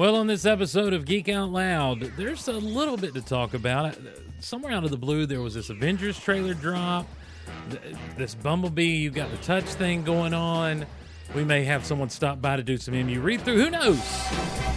Well, on this episode of Geek Out Loud, there's a little bit to talk about. Uh, somewhere out of the blue, there was this Avengers trailer drop. This Bumblebee, you've got the touch thing going on. We may have someone stop by to do some MU read through. Who knows?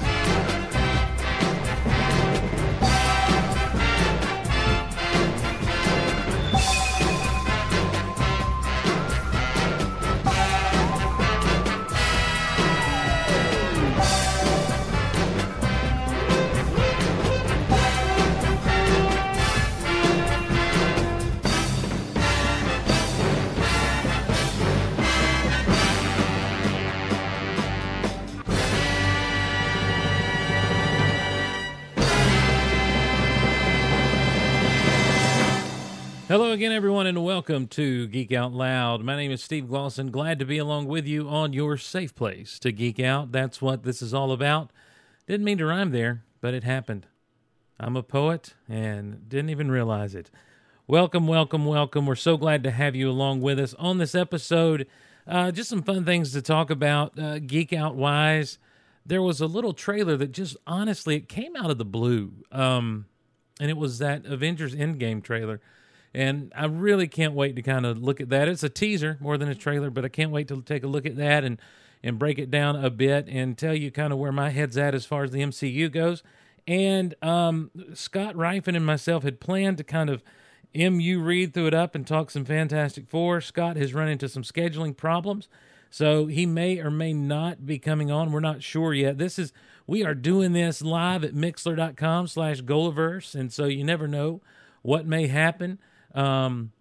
Welcome to Geek Out Loud. My name is Steve Glosson. Glad to be along with you on your safe place to geek out. That's what this is all about. Didn't mean to rhyme there, but it happened. I'm a poet and didn't even realize it. Welcome, welcome, welcome. We're so glad to have you along with us on this episode. Uh, just some fun things to talk about, uh, geek out wise. There was a little trailer that just honestly it came out of the blue, um, and it was that Avengers Endgame trailer. And I really can't wait to kind of look at that. It's a teaser more than a trailer, but I can't wait to take a look at that and and break it down a bit and tell you kind of where my head's at as far as the MCU goes. And um, Scott Rifen and myself had planned to kind of MU read through it up and talk some Fantastic Four. Scott has run into some scheduling problems, so he may or may not be coming on. We're not sure yet. This is we are doing this live at mixlr.com slash Golaverse, and so you never know what may happen. Um,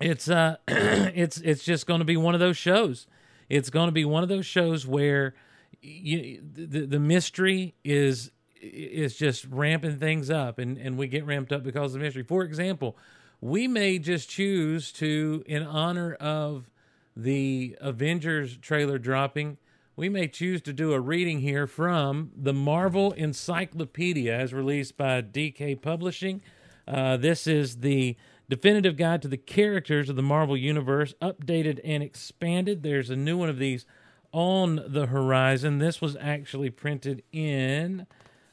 it's uh, it's it's just going to be one of those shows. It's going to be one of those shows where you, the the mystery is is just ramping things up, and and we get ramped up because of the mystery. For example, we may just choose to, in honor of the Avengers trailer dropping, we may choose to do a reading here from the Marvel Encyclopedia, as released by DK Publishing. Uh, this is the definitive guide to the characters of the Marvel Universe, updated and expanded. There's a new one of these on the horizon. This was actually printed in.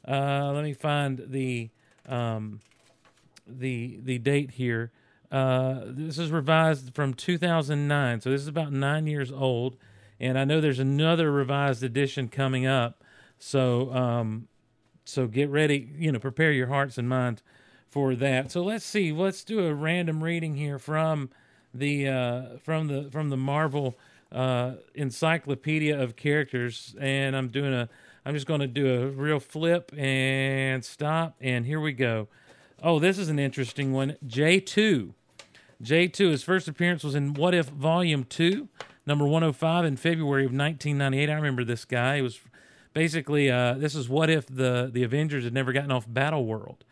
Uh, let me find the um, the the date here. Uh, this is revised from 2009, so this is about nine years old. And I know there's another revised edition coming up. So um, so get ready. You know, prepare your hearts and minds for that. So let's see. Let's do a random reading here from the uh, from the from the Marvel uh, Encyclopedia of Characters, and I'm doing a. I'm just going to do a real flip and stop, and here we go. Oh, this is an interesting one. J2. J2, his first appearance was in What If Volume 2, number 105 in February of 1998. I remember this guy. It was basically, uh, this is What If the, the Avengers had never gotten off Battle World,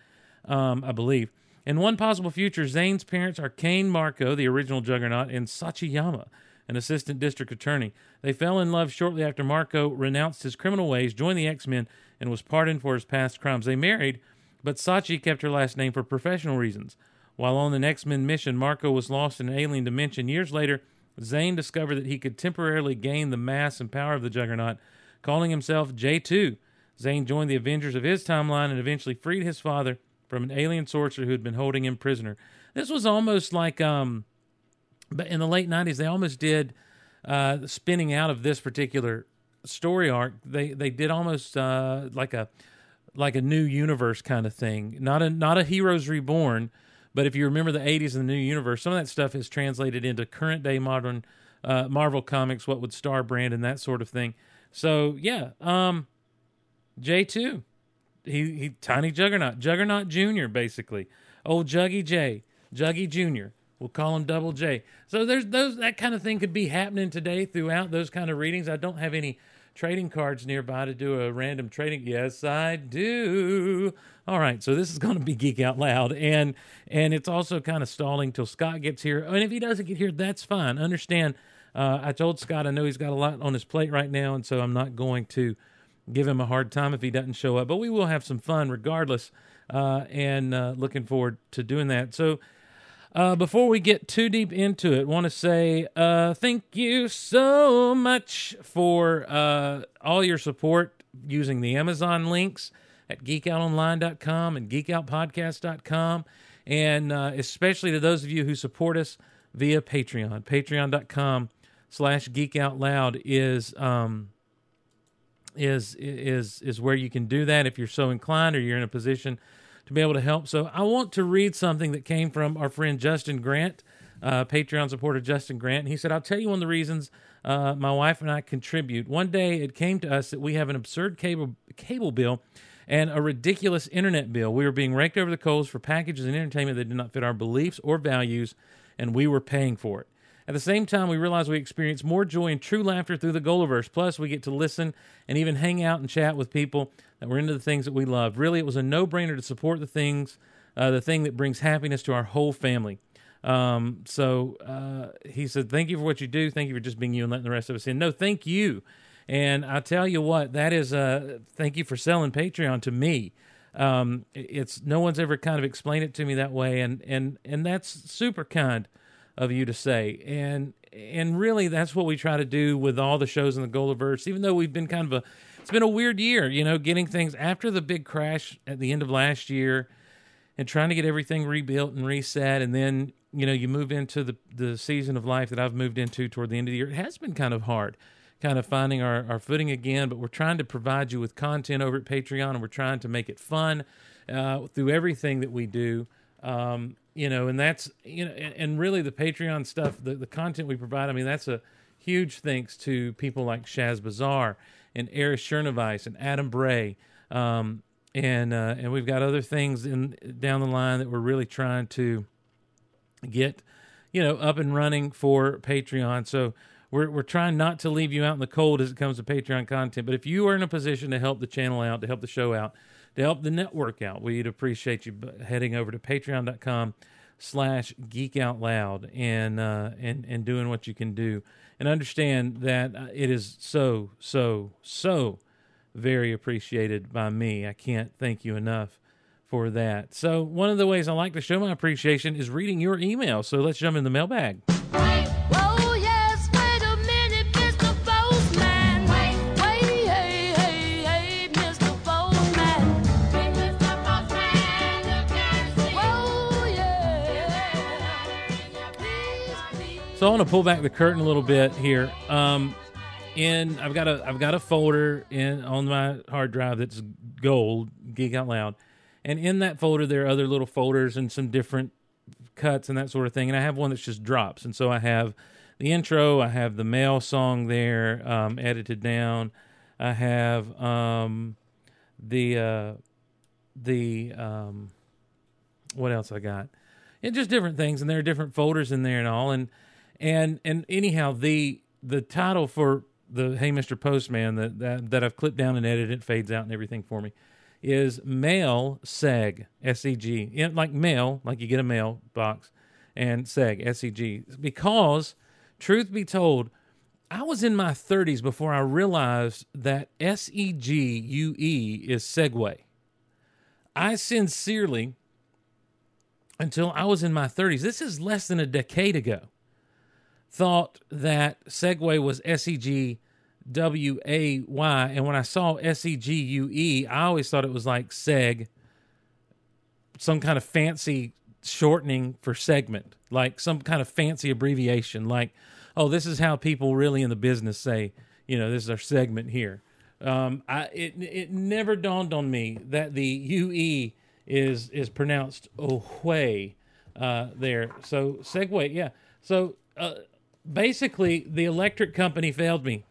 um, I believe. In one possible future, Zane's parents are Kane Marco, the original Juggernaut, and Sachi Yama, an assistant district attorney. They fell in love shortly after Marco renounced his criminal ways, joined the X Men, and was pardoned for his past crimes. They married, but Sachi kept her last name for professional reasons. While on an X Men mission, Marco was lost in an alien dimension. Years later, Zane discovered that he could temporarily gain the mass and power of the Juggernaut, calling himself J2. Zane joined the Avengers of his timeline and eventually freed his father from an alien sorcerer who had been holding him prisoner. This was almost like um, but in the late 90s they almost did uh, spinning out of this particular story arc. They they did almost uh, like a like a new universe kind of thing. Not a not a heroes reborn but if you remember the 80s and the new universe some of that stuff is translated into current day modern uh, marvel comics what would star brand and that sort of thing. So yeah um j2 he he tiny juggernaut juggernaut junior basically old juggy j juggy junior We'll call him Double J. So there's those that kind of thing could be happening today throughout those kind of readings. I don't have any trading cards nearby to do a random trading. Yes, I do. All right, so this is going to be geek out loud, and and it's also kind of stalling till Scott gets here. And if he doesn't get here, that's fine. Understand? Uh, I told Scott I know he's got a lot on his plate right now, and so I'm not going to give him a hard time if he doesn't show up. But we will have some fun regardless, uh, and uh, looking forward to doing that. So. Uh, before we get too deep into it, want to say uh, thank you so much for uh, all your support using the Amazon links at geekoutonline.com and geekoutpodcast.com. And uh, especially to those of you who support us via Patreon. Patreon.com slash geekoutloud is um, is is is where you can do that if you're so inclined or you're in a position to be able to help. So I want to read something that came from our friend Justin Grant, uh, Patreon supporter Justin Grant. He said, "I'll tell you one of the reasons uh, my wife and I contribute. One day it came to us that we have an absurd cable cable bill." And a ridiculous internet bill. We were being raked over the coals for packages and entertainment that did not fit our beliefs or values, and we were paying for it. At the same time, we realize we experience more joy and true laughter through the Golaverse. Plus, we get to listen and even hang out and chat with people that were into the things that we love. Really, it was a no-brainer to support the things, uh, the thing that brings happiness to our whole family. Um, so uh, he said, "Thank you for what you do. Thank you for just being you and letting the rest of us in." No, thank you. And I tell you what, that is uh, thank you for selling Patreon to me. Um, it's no one's ever kind of explained it to me that way, and and and that's super kind of you to say. And and really that's what we try to do with all the shows in the Golaverse, even though we've been kind of a it's been a weird year, you know, getting things after the big crash at the end of last year and trying to get everything rebuilt and reset and then, you know, you move into the the season of life that I've moved into toward the end of the year. It has been kind of hard kind of finding our, our footing again, but we're trying to provide you with content over at Patreon and we're trying to make it fun uh, through everything that we do. Um, you know, and that's you know, and, and, really the Patreon stuff, the, the content we provide. I mean, that's a huge thanks to people like Shaz Bazaar and Eric Chernovice and Adam Bray, um, and uh, and we've got other things in down the line that we're really trying to get, you know, up and running for Patreon. So we're we're trying not to leave you out in the cold as it comes to Patreon content. But if you are in a position to help the channel out, to help the show out, to help the network out, we'd appreciate you heading over to patreon.com slash geek out loud and uh, and and doing what you can do. And understand that uh, it is so so so very appreciated by me. I can't thank you enough for that. So one of the ways i like to show my appreciation is reading your email. So let's jump in the mailbag So I want to pull back the curtain a little bit here. Um, in I've got a I've got a folder in on my hard drive that's gold, Geek Out Loud, and in that folder there are other little folders and some different cuts and that sort of thing. And I have one that's just drops, and so I have the intro, I have the mail song there um, edited down, I have um, the uh, the um, what else I got, and just different things, and there are different folders in there and all, and and and anyhow, the the title for the Hey Mr. Postman that that, that I've clipped down and edited, it fades out and everything for me, is mail seg s e g like mail like you get a mail box and seg s e g because truth be told. I was in my 30s before I realized that S E G U E is Segway. I sincerely, until I was in my 30s, this is less than a decade ago, thought that Segway was S E G W A Y, and when I saw S E G U E, I always thought it was like Seg, some kind of fancy shortening for segment, like some kind of fancy abbreviation, like, oh, this is how people really in the business say, you know, this is our segment here. Um, I it it never dawned on me that the U E is is pronounced Ohway uh, there. So Segway, yeah. So uh, basically the electric company failed me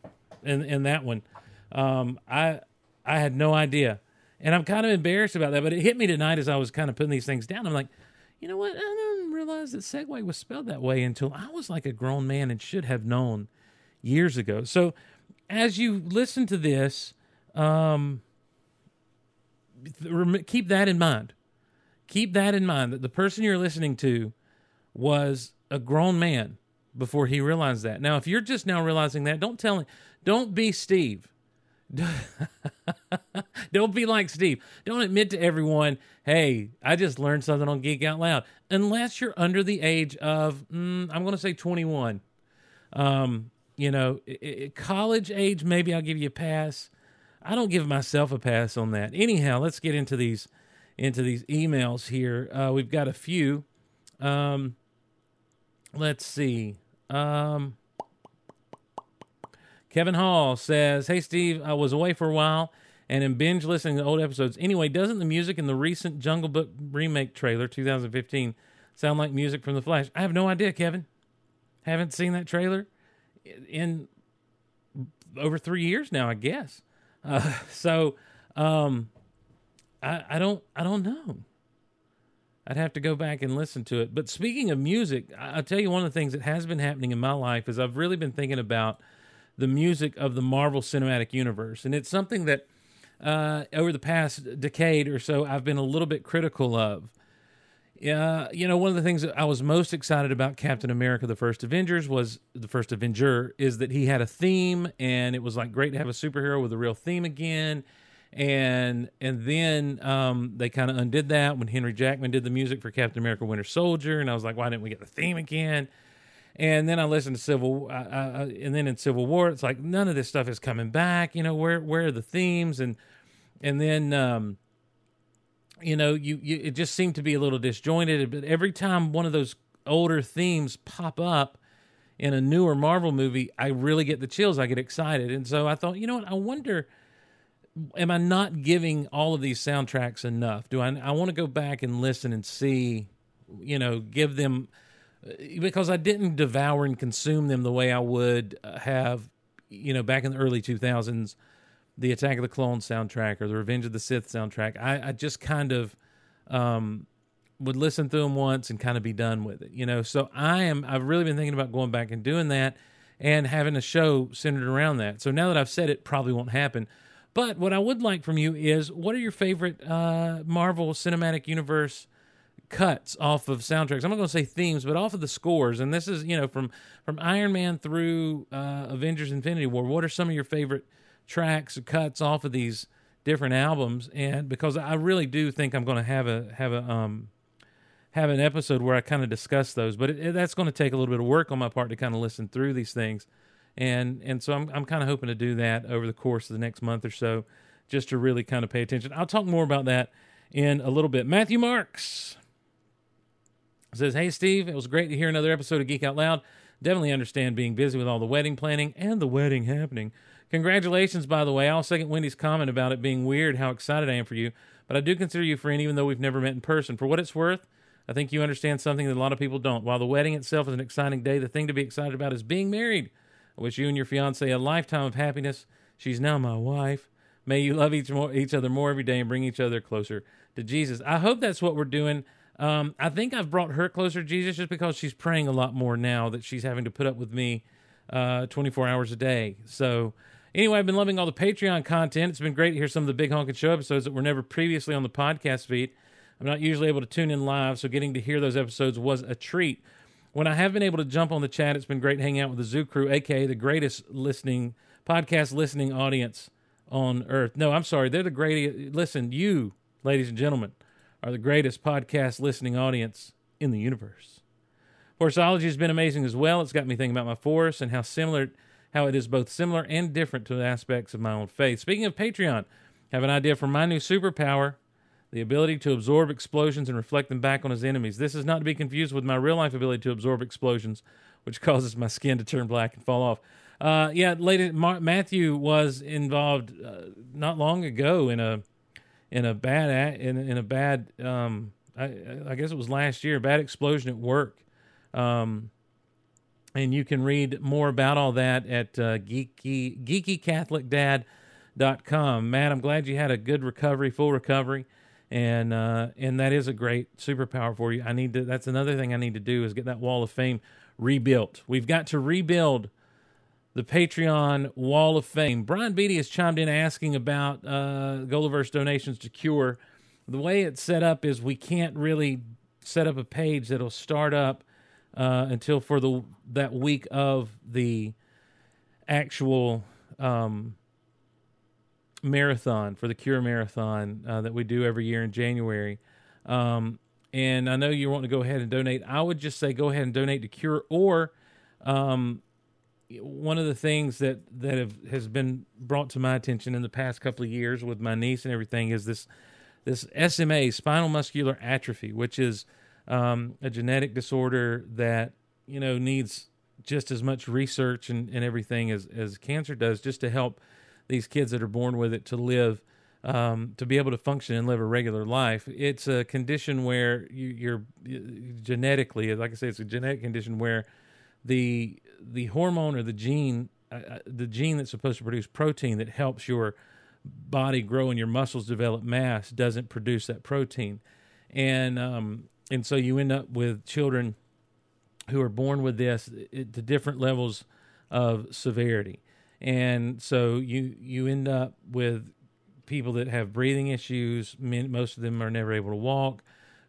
in in that one. Um, I I had no idea, and I'm kind of embarrassed about that. But it hit me tonight as I was kind of putting these things down. I'm like, you know what? I didn't realize that Segway was spelled that way until I was like a grown man and should have known years ago. So as you listen to this, um, keep that in mind. Keep that in mind that the person you're listening to was a grown man before he realized that. Now, if you're just now realizing that, don't tell him, don't be Steve. don't be like Steve. Don't admit to everyone, hey, I just learned something on Geek Out Loud, unless you're under the age of, mm, I'm going to say 21. Um, you know, it, it, college age, maybe I'll give you a pass. I don't give myself a pass on that. Anyhow, let's get into these into these emails here. Uh, we've got a few. Um, let's see. Um, Kevin Hall says, "Hey Steve, I was away for a while and am binge listening to old episodes. Anyway, doesn't the music in the recent Jungle Book remake trailer, 2015, sound like music from The Flash?" I have no idea, Kevin. Haven't seen that trailer in over three years now, I guess. Uh, so um, I, I don't I don't know. I'd have to go back and listen to it. But speaking of music, I'll tell you one of the things that has been happening in my life is I've really been thinking about the music of the Marvel Cinematic Universe, and it's something that uh, over the past decade or so I've been a little bit critical of. Yeah, you know, one of the things that I was most excited about Captain America: The First Avengers was the first Avenger is that he had a theme, and it was like great to have a superhero with a real theme again. And and then um, they kind of undid that when Henry Jackman did the music for Captain America: Winter Soldier, and I was like, why didn't we get the theme again? And then I listened to Civil, uh, uh, and then in Civil War, it's like none of this stuff is coming back. You know, where where are the themes? And and then um, you know, you, you it just seemed to be a little disjointed. But every time one of those older themes pop up in a newer Marvel movie, I really get the chills. I get excited, and so I thought, you know what? I wonder, am I not giving all of these soundtracks enough? Do I? I want to go back and listen and see, you know, give them because I didn't devour and consume them the way I would have, you know, back in the early two thousands the Attack of the Clones soundtrack or the Revenge of the Sith soundtrack. I, I just kind of um, would listen through them once and kind of be done with it, you know. So I am. I've really been thinking about going back and doing that and having a show centered around that. So now that I've said it, probably won't happen. But what I would like from you is what are your favorite uh, Marvel Cinematic Universe cuts off of soundtracks? I'm not going to say themes, but off of the scores. And this is, you know, from from Iron Man through uh, Avengers Infinity War. What are some of your favorite tracks or cuts off of these different albums and because I really do think I'm going to have a have a um have an episode where I kind of discuss those but it, it, that's going to take a little bit of work on my part to kind of listen through these things and and so I'm I'm kind of hoping to do that over the course of the next month or so just to really kind of pay attention. I'll talk more about that in a little bit. Matthew Marks says, "Hey Steve, it was great to hear another episode of Geek Out Loud. Definitely understand being busy with all the wedding planning and the wedding happening." Congratulations, by the way. I'll second Wendy's comment about it being weird how excited I am for you, but I do consider you a friend even though we've never met in person. For what it's worth, I think you understand something that a lot of people don't. While the wedding itself is an exciting day, the thing to be excited about is being married. I wish you and your fiance a lifetime of happiness. She's now my wife. May you love each, more, each other more every day and bring each other closer to Jesus. I hope that's what we're doing. Um, I think I've brought her closer to Jesus just because she's praying a lot more now that she's having to put up with me uh, 24 hours a day. So Anyway, I've been loving all the Patreon content. It's been great to hear some of the Big Honkin' Show episodes that were never previously on the podcast feed. I'm not usually able to tune in live, so getting to hear those episodes was a treat. When I have been able to jump on the chat, it's been great hanging out with the Zoo Crew, aka the greatest listening podcast listening audience on earth. No, I'm sorry, they're the greatest. Listen, you, ladies and gentlemen, are the greatest podcast listening audience in the universe. Forceology has been amazing as well. It's got me thinking about my force and how similar how it is both similar and different to the aspects of my own faith. Speaking of Patreon, have an idea for my new superpower the ability to absorb explosions and reflect them back on his enemies. This is not to be confused with my real life ability to absorb explosions, which causes my skin to turn black and fall off. Uh, yeah, lady, Ma- Matthew was involved uh, not long ago in a in a bad in, in a bad um, I, I, guess it was last year, bad explosion at work. Um, and you can read more about all that at uh, geeky, geekycatholicdad.com. Matt, I'm glad you had a good recovery, full recovery, and uh, and that is a great superpower for you. I need to. That's another thing I need to do is get that wall of fame rebuilt. We've got to rebuild the Patreon wall of fame. Brian Beatty has chimed in asking about uh, Golaverse donations to Cure. The way it's set up is we can't really set up a page that'll start up uh, until for the that week of the actual um, marathon for the Cure Marathon uh, that we do every year in January. Um, and I know you want to go ahead and donate. I would just say go ahead and donate to Cure, or um, one of the things that that have, has been brought to my attention in the past couple of years with my niece and everything is this this SMA, spinal muscular atrophy, which is um, a genetic disorder that you know needs just as much research and, and everything as as cancer does, just to help these kids that are born with it to live. Um, to be able to function and live a regular life, it's a condition where you, are genetically, like I say, it's a genetic condition where the the hormone or the gene, uh, uh, the gene that's supposed to produce protein that helps your body grow and your muscles develop mass doesn't produce that protein, and um, and so you end up with children who are born with this to different levels of severity, and so you you end up with people that have breathing issues. Most of them are never able to walk,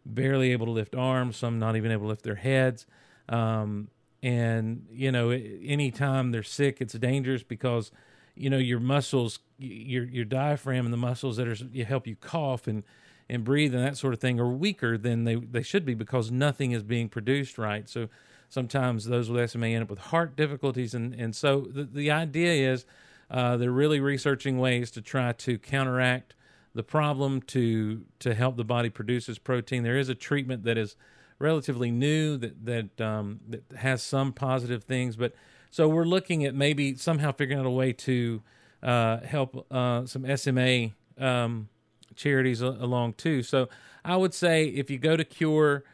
barely able to lift arms. Some not even able to lift their heads. Um, and you know anytime they're sick it's dangerous because you know your muscles your your diaphragm and the muscles that are help you cough and and breathe and that sort of thing are weaker than they they should be because nothing is being produced right so sometimes those with SMA end up with heart difficulties and and so the the idea is uh, they're really researching ways to try to counteract the problem to to help the body produce this protein there is a treatment that is relatively new that that um, that has some positive things. But so we're looking at maybe somehow figuring out a way to uh, help uh, some SMA um, charities along too. So I would say if you go to Cure,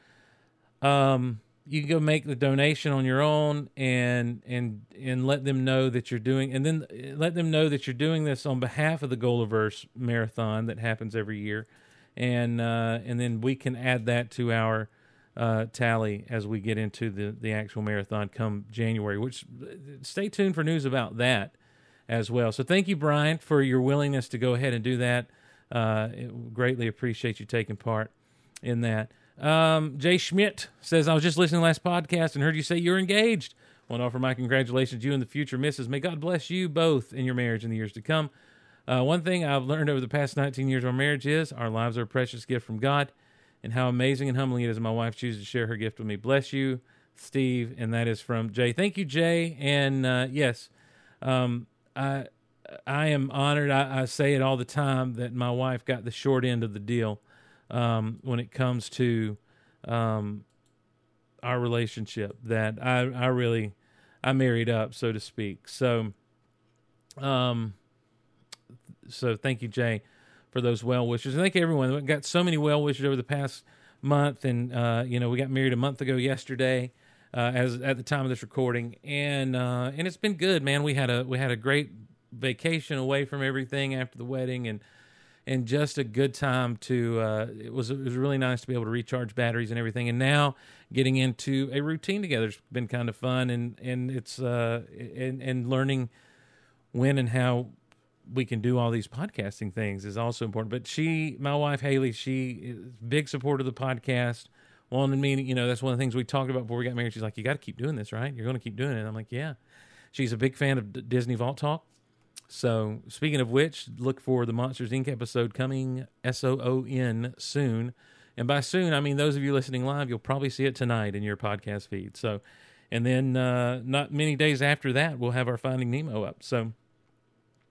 um, you can go make the donation on your own and and and let them know that you're doing, and then let them know that you're doing this on behalf of the Golaverse Marathon that happens every year, and uh, and then we can add that to our uh, tally as we get into the, the actual marathon come January, which stay tuned for news about that as well. So thank you, Brian, for your willingness to go ahead and do that. Uh, greatly appreciate you taking part in that. Um, Jay Schmidt says, I was just listening to last podcast and heard you say you're engaged. Want to offer my congratulations to you and the future misses. May God bless you both in your marriage in the years to come. Uh, one thing I've learned over the past 19 years of our marriage is our lives are a precious gift from God and how amazing and humbling it is my wife chooses to share her gift with me. Bless you, Steve. And that is from Jay. Thank you, Jay. And uh, yes, um, I I am honored. I, I, say it all the time that my wife got the short end of the deal um, when it comes to um, our relationship. That I I really I married up, so to speak. So, um, so thank you, Jay for those well wishes. And thank everyone. We got so many well wishes over the past month, and uh, you know we got married a month ago yesterday, uh, as at the time of this recording, and uh, and it's been good, man. We had a we had a great vacation away from everything after the wedding, and and just a good time to. Uh, it was it was really nice to be able to recharge batteries and everything, and now getting into a routine together has been kind of fun, and and it's uh and and learning when and how we can do all these podcasting things is also important. But she, my wife Haley, she is big supporter of the podcast. Wanted me, you know, that's one of the things we talked about before we got married. She's like, "You got to keep doing this, right? You're going to keep doing it." I'm like, "Yeah." She's a big fan of D- Disney Vault Talk. So, speaking of which, look for the Monsters Inc. episode coming S O O N soon. And by soon, I mean those of you listening live, you'll probably see it tonight in your podcast feed. So, and then uh, not many days after that, we'll have our Finding Nemo up. So,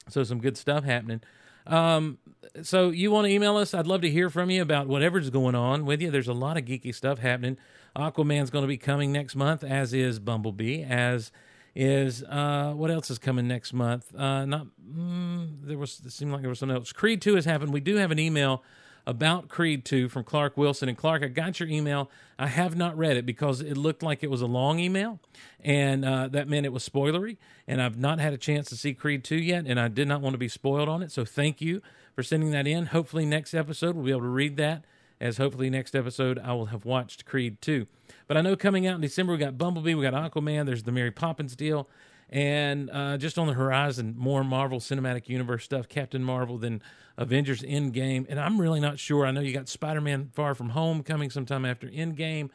so some good stuff happening. Um, so you want to email us? I'd love to hear from you about whatever's going on with you. There's a lot of geeky stuff happening. Aquaman's going to be coming next month, as is Bumblebee, as is uh, what else is coming next month? Uh, not mm, there was it seemed like there was something else. Creed two has happened. We do have an email about Creed 2 from Clark Wilson. And Clark, I got your email. I have not read it because it looked like it was a long email, and uh, that meant it was spoilery. And I've not had a chance to see Creed 2 yet, and I did not want to be spoiled on it. So thank you for sending that in. Hopefully, next episode we'll be able to read that, as hopefully next episode I will have watched Creed 2. But I know coming out in December, we got Bumblebee, we got Aquaman, there's the Mary Poppins deal and uh, just on the horizon, more Marvel Cinematic Universe stuff, Captain Marvel, then Avengers Endgame. And I'm really not sure. I know you got Spider Man Far From Home coming sometime after Endgame,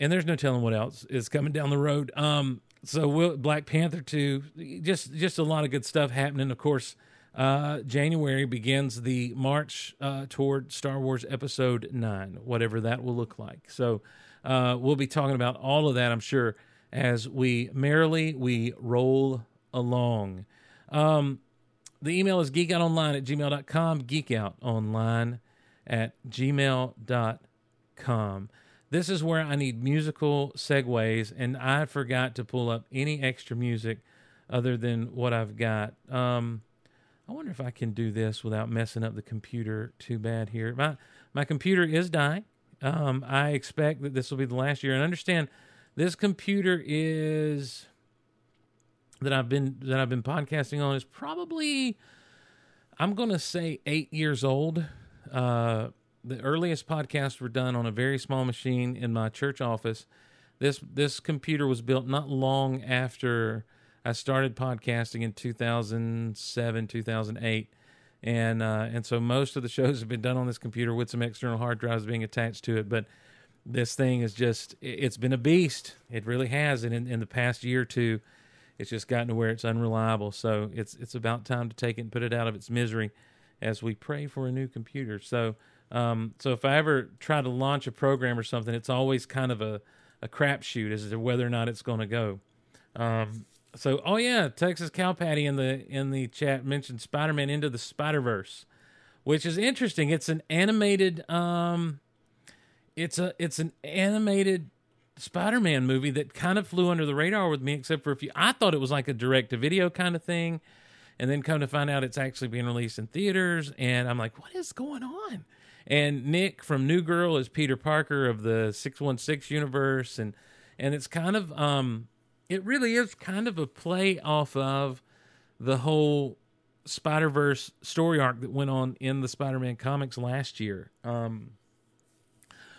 and there's no telling what else is coming down the road. Um, so we'll, Black Panther 2, just just a lot of good stuff happening. Of course, uh, January begins the march uh, toward Star Wars Episode 9, whatever that will look like. So uh, we'll be talking about all of that, I'm sure as we merrily we roll along. Um, the email is geekoutonline at gmail.com, geekoutonline at gmail.com. This is where I need musical segues, and I forgot to pull up any extra music other than what I've got. Um, I wonder if I can do this without messing up the computer too bad here. My my computer is dying. Um, I expect that this will be the last year, and understand this computer is that I've been that I've been podcasting on is probably I'm going to say eight years old. Uh, the earliest podcasts were done on a very small machine in my church office. This this computer was built not long after I started podcasting in 2007, 2008. And uh, and so most of the shows have been done on this computer with some external hard drives being attached to it. But this thing is just it's been a beast. It really has. And in, in the past year or two, it's just gotten to where it's unreliable. So it's it's about time to take it and put it out of its misery as we pray for a new computer. So um, so if I ever try to launch a program or something, it's always kind of a, a crapshoot as to whether or not it's going to go. Um, so oh yeah, Texas Cow Patty in the in the chat mentioned Spider Man into the Spider Verse, which is interesting. It's an animated um, it's a it's an animated Spider Man movie that kind of flew under the radar with me, except for a few. I thought it was like a direct to video kind of thing, and then come to find out it's actually being released in theaters, and I'm like, what is going on? And Nick from New Girl is Peter Parker of the 616 universe and and it's kind of um it really is kind of a play off of the whole Spider-Verse story arc that went on in the Spider-Man comics last year. Um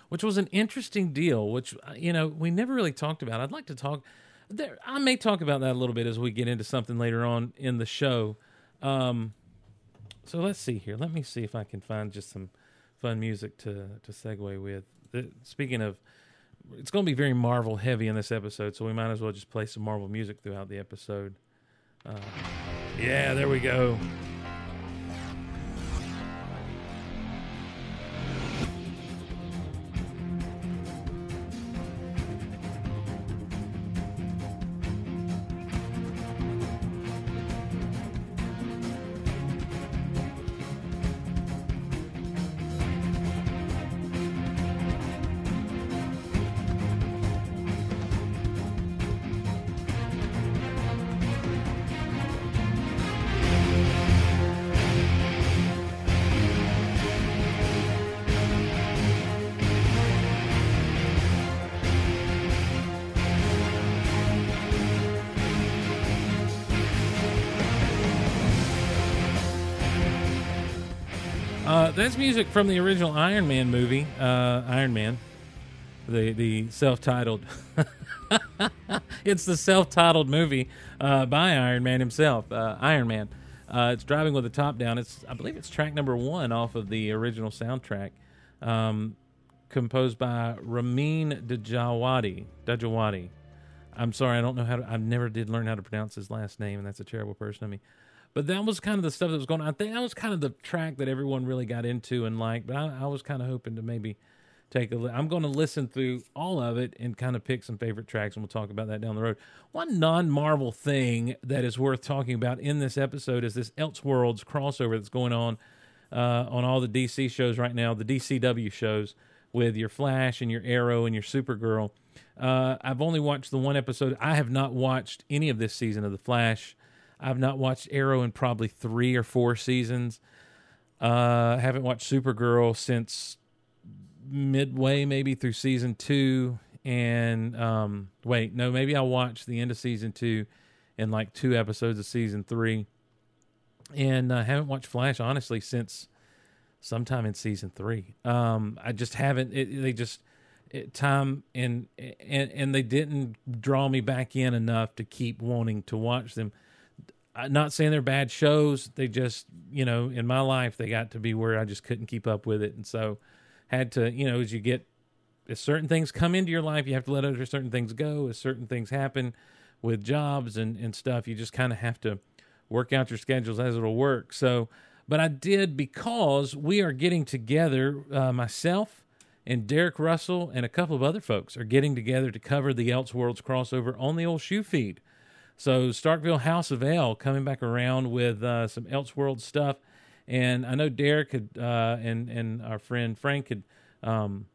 which was an interesting deal, which you know, we never really talked about. I'd like to talk there I may talk about that a little bit as we get into something later on in the show. Um so let's see here. Let me see if I can find just some fun music to to segue with. The, speaking of, it's going to be very Marvel heavy in this episode, so we might as well just play some Marvel music throughout the episode. Uh, yeah, there we go. That's music from the original Iron Man movie, uh, Iron Man, the the self titled. it's the self titled movie uh, by Iron Man himself, uh, Iron Man. Uh, it's driving with the top down. It's I believe it's track number one off of the original soundtrack, um, composed by Ramin Djawadi. Djawadi. I'm sorry, I don't know how to. I never did learn how to pronounce his last name, and that's a terrible person of me. But that was kind of the stuff that was going on. I think that was kind of the track that everyone really got into and liked. But I, I was kind of hoping to maybe take a. Li- I'm going to listen through all of it and kind of pick some favorite tracks, and we'll talk about that down the road. One non-Marvel thing that is worth talking about in this episode is this Elseworlds crossover that's going on uh, on all the DC shows right now, the DCW shows with your Flash and your Arrow and your Supergirl. Uh, I've only watched the one episode. I have not watched any of this season of the Flash. I've not watched Arrow in probably three or four seasons. Uh, haven't watched Supergirl since midway, maybe through season two. And um, wait, no, maybe I watched the end of season two and like two episodes of season three. And I uh, haven't watched Flash honestly since sometime in season three. Um, I just haven't. It, they just it, time and and and they didn't draw me back in enough to keep wanting to watch them not saying they're bad shows. They just, you know, in my life, they got to be where I just couldn't keep up with it. And so had to, you know, as you get, as certain things come into your life, you have to let other certain things go. As certain things happen with jobs and, and stuff, you just kind of have to work out your schedules as it'll work. So, but I did because we are getting together, uh, myself and Derek Russell and a couple of other folks are getting together to cover the Elseworlds crossover on the old shoe feed. So Starkville House of El coming back around with uh, some Elseworld stuff, and I know Derek had uh, and and our friend Frank had um,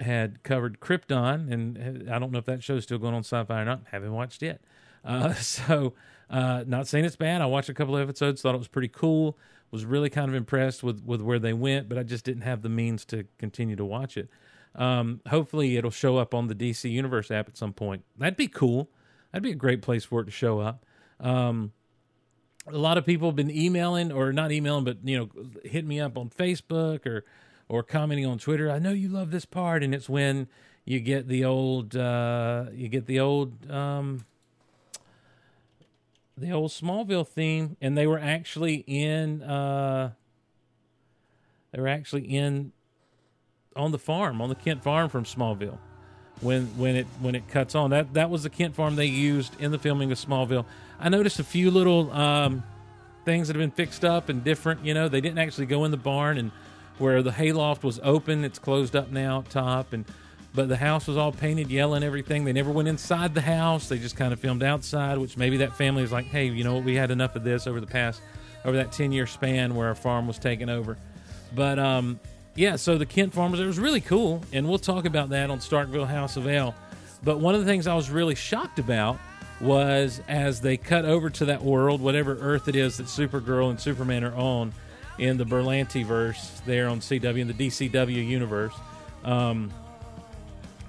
had covered Krypton, and I don't know if that show's still going on Sci-Fi or not. Haven't watched it. Uh, so, uh, not saying it's bad. I watched a couple of episodes, thought it was pretty cool. Was really kind of impressed with with where they went, but I just didn't have the means to continue to watch it. Um, hopefully, it'll show up on the DC Universe app at some point. That'd be cool. That'd be a great place for it to show up. Um, a lot of people have been emailing or not emailing, but you know, hit me up on Facebook or or commenting on Twitter. I know you love this part, and it's when you get the old uh, you get the old um, the old Smallville theme, and they were actually in uh, they were actually in on the farm on the Kent farm from Smallville when when it when it cuts on that that was the Kent farm they used in the filming of Smallville. I noticed a few little um, things that have been fixed up and different. You know, they didn't actually go in the barn and where the hayloft was open, it's closed up now top, and but the house was all painted yellow and everything. They never went inside the house; they just kind of filmed outside. Which maybe that family was like, "Hey, you know what? We had enough of this over the past over that ten year span where our farm was taken over." But um, yeah, so the Kent farmers it was really cool, and we'll talk about that on Starkville House of El. But one of the things I was really shocked about was as they cut over to that world, whatever Earth it is that Supergirl and Superman are on in the Berlanti verse there on CW in the DCW universe. Um,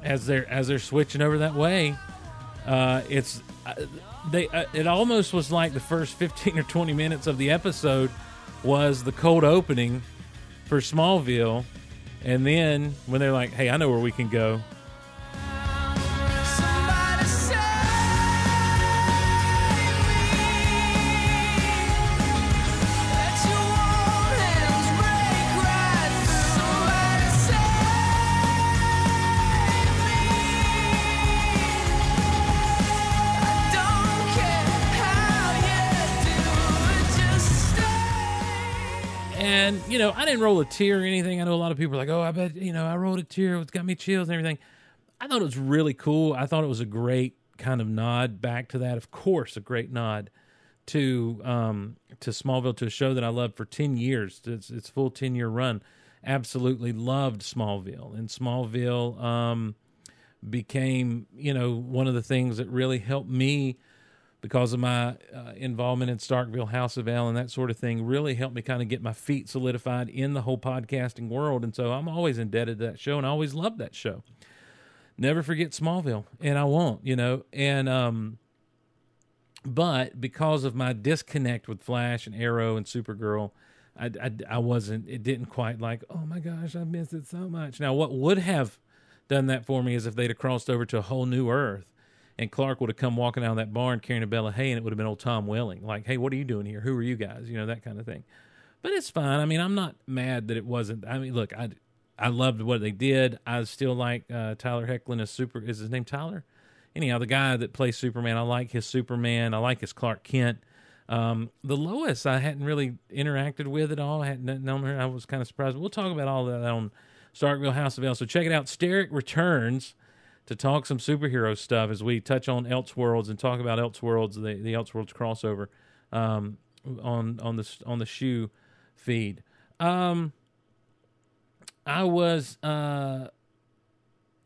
as they're as they're switching over that way, uh, it's uh, they. Uh, it almost was like the first fifteen or twenty minutes of the episode was the cold opening for Smallville, and then when they're like, "Hey, I know where we can go," you know, I didn't roll a tear or anything. I know a lot of people are like, "Oh, I bet you know I rolled a tear. It's got me chills and everything." I thought it was really cool. I thought it was a great kind of nod back to that. Of course, a great nod to um, to Smallville, to a show that I loved for ten years. It's its full ten year run. Absolutely loved Smallville, and Smallville um, became you know one of the things that really helped me because of my uh, involvement in Starkville House of El and that sort of thing really helped me kind of get my feet solidified in the whole podcasting world. And so I'm always indebted to that show and I always loved that show. Never forget Smallville, and I won't, you know. And um but because of my disconnect with Flash and Arrow and Supergirl, I, I, I wasn't, it didn't quite like, oh my gosh, I missed it so much. Now, what would have done that for me is if they'd have crossed over to a whole new Earth and Clark would have come walking out of that barn carrying a bale of hay, and it would have been old Tom Welling, like, "Hey, what are you doing here? Who are you guys?" You know that kind of thing. But it's fine. I mean, I'm not mad that it wasn't. I mean, look, I I loved what they did. I still like uh, Tyler Hoechlin as super. Is his name Tyler? Anyhow, the guy that plays Superman, I like his Superman. I like his Clark Kent. Um, the Lois, I hadn't really interacted with at all. I hadn't known her. I was kind of surprised. We'll talk about all that on Starkville House of El. So check it out. Steric returns to talk some superhero stuff as we touch on Elseworlds and talk about Elseworlds, the the Elseworlds crossover um, on on the on the shoe feed. Um, I was uh,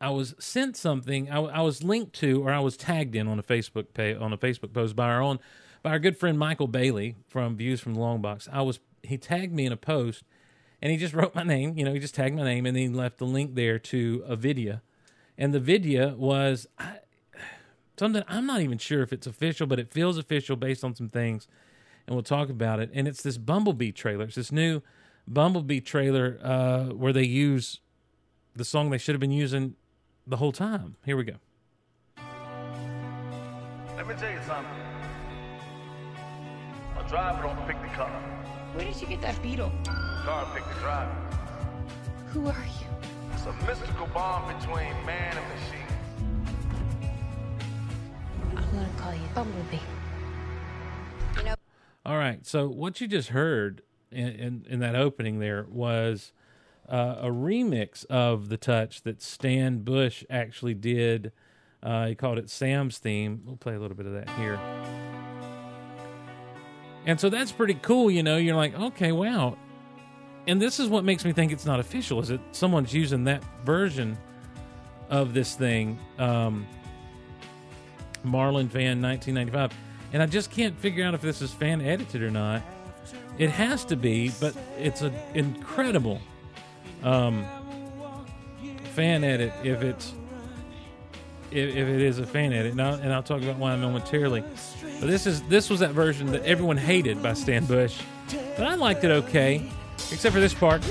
I was sent something. I, I, was linked to, or I was tagged in on a Facebook pay, on a Facebook post by our own by our good friend Michael Bailey from Views from the Long Box. I was he tagged me in a post, and he just wrote my name. You know, he just tagged my name, and then he left a link there to a video and the video was I, something I'm not even sure if it's official, but it feels official based on some things, and we'll talk about it. And it's this Bumblebee trailer. It's this new Bumblebee trailer uh, where they use the song they should have been using the whole time. Here we go. Let me tell you something. A driver don't pick the car. Where did you get that beetle? Car pick the driver. Who are you? It's a mystical bond between man and machine. I'm gonna call you Bumblebee. You know. All right. So what you just heard in in, in that opening there was uh, a remix of the touch that Stan Bush actually did. Uh, he called it Sam's theme. We'll play a little bit of that here. And so that's pretty cool, you know. You're like, okay, wow. And this is what makes me think it's not official. Is that someone's using that version of this thing, um, Marlin Fan 1995, and I just can't figure out if this is fan edited or not. It has to be, but it's an incredible um, fan edit if it's if, if it is a fan edit. And I'll, and I'll talk about why momentarily. But this is this was that version that everyone hated by Stan Bush, but I liked it okay, except for this part.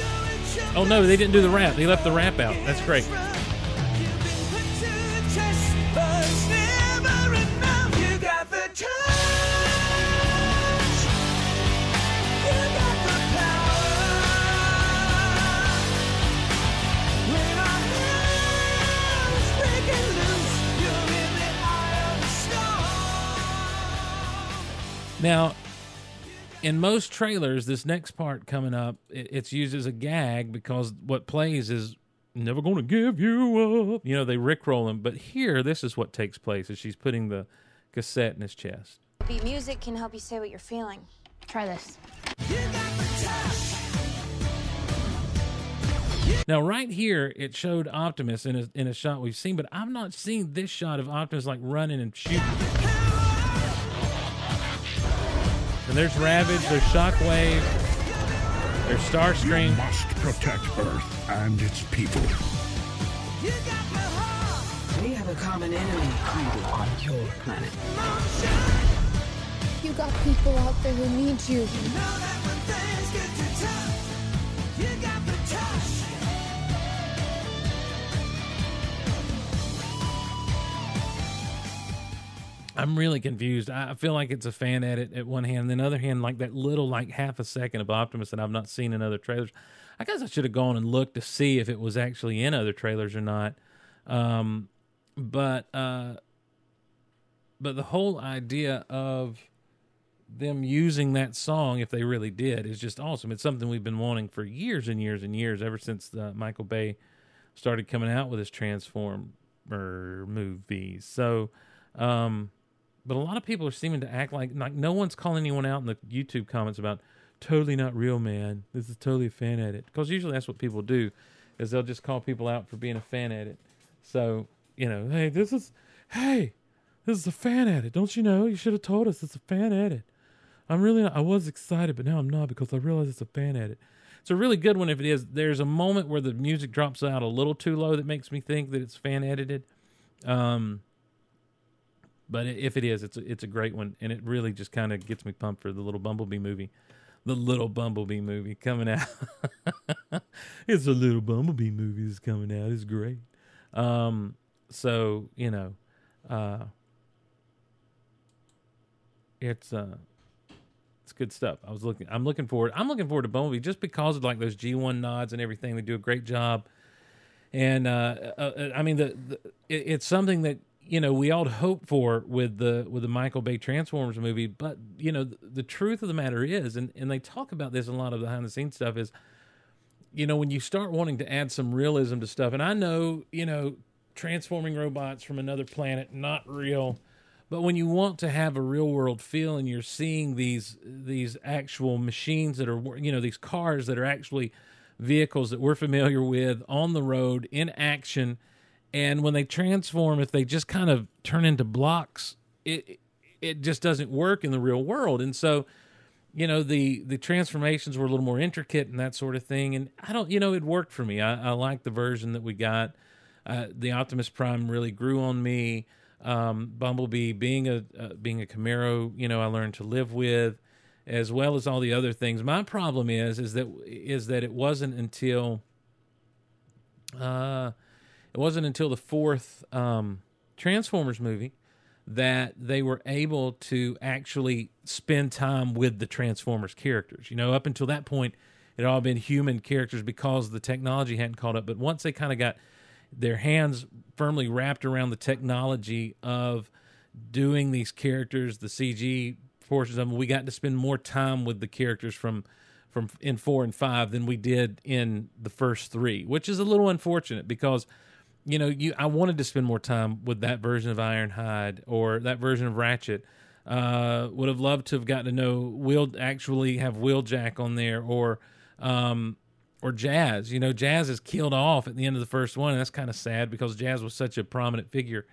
Oh no, they didn't do the rap. They left the rap out. That's great. Now, in most trailers, this next part coming up, it, it's used as a gag because what plays is "Never Gonna Give You Up." You know, they rickroll him. But here, this is what takes place: is she's putting the cassette in his chest. Beat music can help you say what you're feeling. Try this. Now, right here, it showed Optimus in a, in a shot we've seen, but I've not seen this shot of Optimus like running and shooting. And there's Ravage, there's Shockwave, there's Starscream. must protect Earth and its people. We have a common enemy created on your planet. You got people out there who need you. I'm really confused. I feel like it's a fan edit at one hand, and then the other hand, like that little like half a second of Optimus that I've not seen in other trailers. I guess I should have gone and looked to see if it was actually in other trailers or not. Um, but uh, but the whole idea of them using that song, if they really did, is just awesome. It's something we've been wanting for years and years and years, ever since uh, Michael Bay started coming out with his Transformer movies. So, um, but a lot of people are seeming to act like like no one's calling anyone out in the YouTube comments about totally not real, man. This is totally a fan edit because usually that's what people do, is they'll just call people out for being a fan edit. So you know, hey, this is hey, this is a fan edit. Don't you know? You should have told us it's a fan edit. I'm really not, I was excited, but now I'm not because I realize it's a fan edit. It's a really good one if it is. There's a moment where the music drops out a little too low that makes me think that it's fan edited. Um, but if it is, it's a, it's a great one, and it really just kind of gets me pumped for the little Bumblebee movie, the little Bumblebee movie coming out. it's a little Bumblebee movie that's coming out. It's great. Um, so you know, uh, it's uh, it's good stuff. I was looking. I'm looking forward. I'm looking forward to Bumblebee just because of like those G1 nods and everything. They do a great job. And uh, uh, uh, I mean, the, the it, it's something that you know we all hope for with the with the Michael Bay Transformers movie. But you know, the, the truth of the matter is, and and they talk about this in a lot of behind the scenes stuff is, you know, when you start wanting to add some realism to stuff, and I know, you know, transforming robots from another planet, not real. But when you want to have a real world feel and you're seeing these these actual machines that are you know these cars that are actually vehicles that we're familiar with on the road in action and when they transform if they just kind of turn into blocks it it just doesn't work in the real world. And so you know the the transformations were a little more intricate and that sort of thing. And i don't you know it worked for me. I, I like the version that we got. Uh, the optimus prime really grew on me. Um, bumblebee being a uh, being a camaro you know i learned to live with as well as all the other things. My problem is is that is that it wasn't until uh it wasn't until the fourth um, Transformers movie that they were able to actually spend time with the Transformers characters. You know, up until that point, it all been human characters because the technology hadn't caught up. But once they kind of got their hands firmly wrapped around the technology of doing these characters, the CG portions of them, we got to spend more time with the characters from from in four and five than we did in the first three, which is a little unfortunate because you know you I wanted to spend more time with that version of Ironhide or that version of Ratchet. Uh, would have loved to have gotten to know Will actually have Wheeljack on there or um, or Jazz. You know, Jazz is killed off at the end of the first one, that's kind of sad because Jazz was such a prominent figure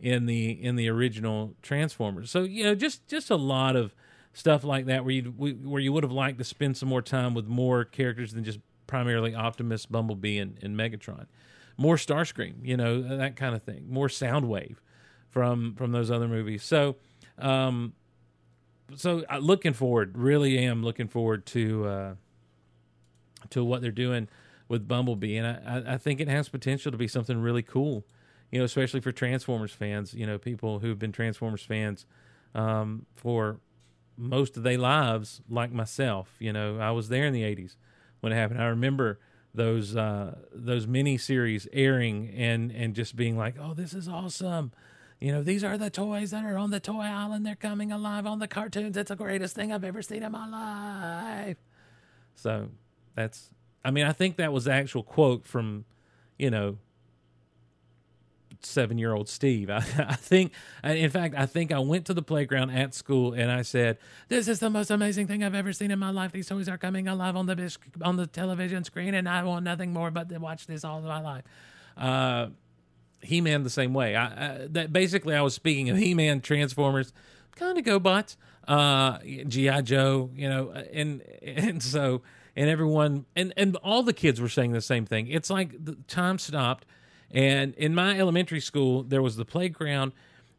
in the in the original Transformers. So you know, just just a lot of stuff like that where you where you would have liked to spend some more time with more characters than just primarily Optimus, Bumblebee, and, and Megatron. More Starscream, you know that kind of thing. More Soundwave from from those other movies. So, um, so uh, looking forward, really am looking forward to uh, to what they're doing with Bumblebee, and I, I think it has potential to be something really cool. You know, especially for Transformers fans. You know, people who've been Transformers fans um, for most of their lives, like myself. You know, I was there in the '80s when it happened. I remember those uh, those mini series airing and and just being like, "Oh, this is awesome." You know, these are the toys that are on the toy island. They're coming alive on the cartoons. It's the greatest thing I've ever seen in my life. So that's, I mean, I think that was the actual quote from, you know, seven year old Steve. I, I, think, in fact, I think I went to the playground at school and I said, "This is the most amazing thing I've ever seen in my life. These toys are coming alive on the on the television screen, and I want nothing more but to watch this all my life." Uh, he Man the same way. I, I, that basically I was speaking of He Man, Transformers, kind of GoBots, uh, GI Joe, you know, and and so and everyone and and all the kids were saying the same thing. It's like the time stopped and in my elementary school, there was the playground.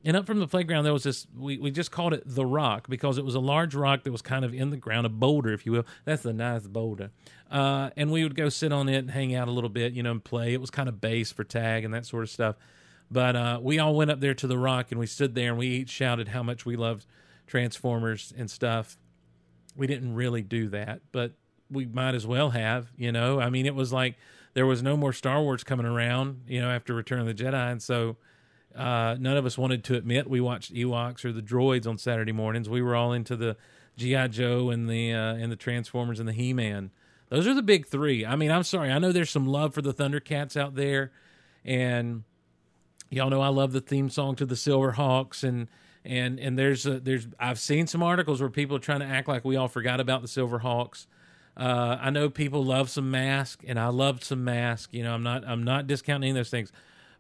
And up from the playground, there was this, we, we just called it the rock because it was a large rock that was kind of in the ground, a boulder, if you will. That's the nice boulder. Uh, and we would go sit on it and hang out a little bit, you know, and play. It was kind of base for tag and that sort of stuff. But uh, we all went up there to the rock and we stood there and we each shouted how much we loved Transformers and stuff. We didn't really do that, but we might as well have, you know. I mean, it was like there was no more Star Wars coming around, you know, after Return of the Jedi, and so uh, none of us wanted to admit we watched Ewoks or the Droids on Saturday mornings. We were all into the GI Joe and the uh, and the Transformers and the He Man. Those are the big three. I mean, I'm sorry, I know there's some love for the Thundercats out there, and y'all know I love the theme song to the Silverhawks and and and there's a, there's I've seen some articles where people are trying to act like we all forgot about the Silverhawks. Uh, I know people love some mask, and I loved some mask. You know, I'm not I'm not discounting those things,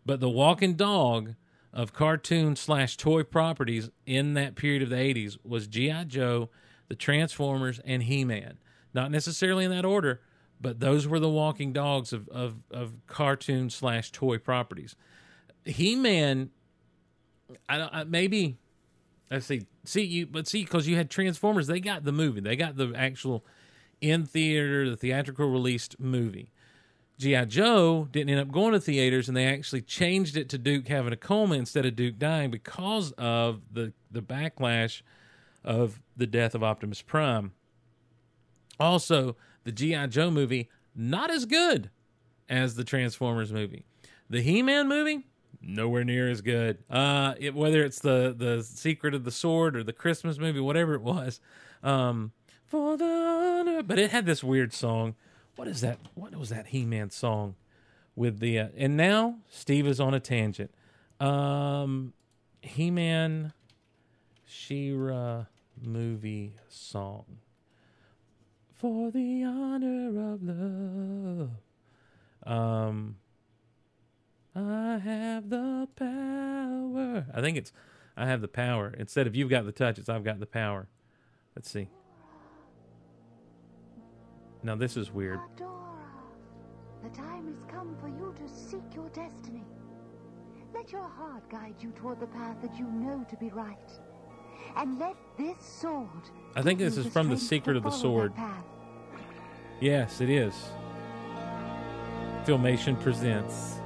but the walking dog of cartoon slash toy properties in that period of the 80s was GI Joe, the Transformers, and He Man. Not necessarily in that order, but those were the walking dogs of of, of cartoon slash toy properties. He Man, I, I maybe let's see, see you, but see because you had Transformers, they got the movie, they got the actual in theater, the theatrical released movie. G.I. Joe didn't end up going to theaters, and they actually changed it to Duke having a coma instead of Duke dying because of the, the backlash of the death of Optimus Prime. Also, the G.I. Joe movie, not as good as the Transformers movie. The He Man movie, nowhere near as good. Uh, it, whether it's the, the Secret of the Sword or the Christmas movie, whatever it was, um, for the honor. But it had this weird song. What is that? What was that He Man song with the? Uh, and now Steve is on a tangent. Um, He Man, She-Ra movie song. For the honor of love. Um, I have the power. I think it's I have the power. Instead of you've got the touch, it's I've got the power. Let's see. Now this is weird. Adora, the time has come for you to seek your destiny. Let your heart guide you toward the path that you know to be right. And let this sword. I think this is the from The Secret of the Sword. Yes, it is. Filmation presents.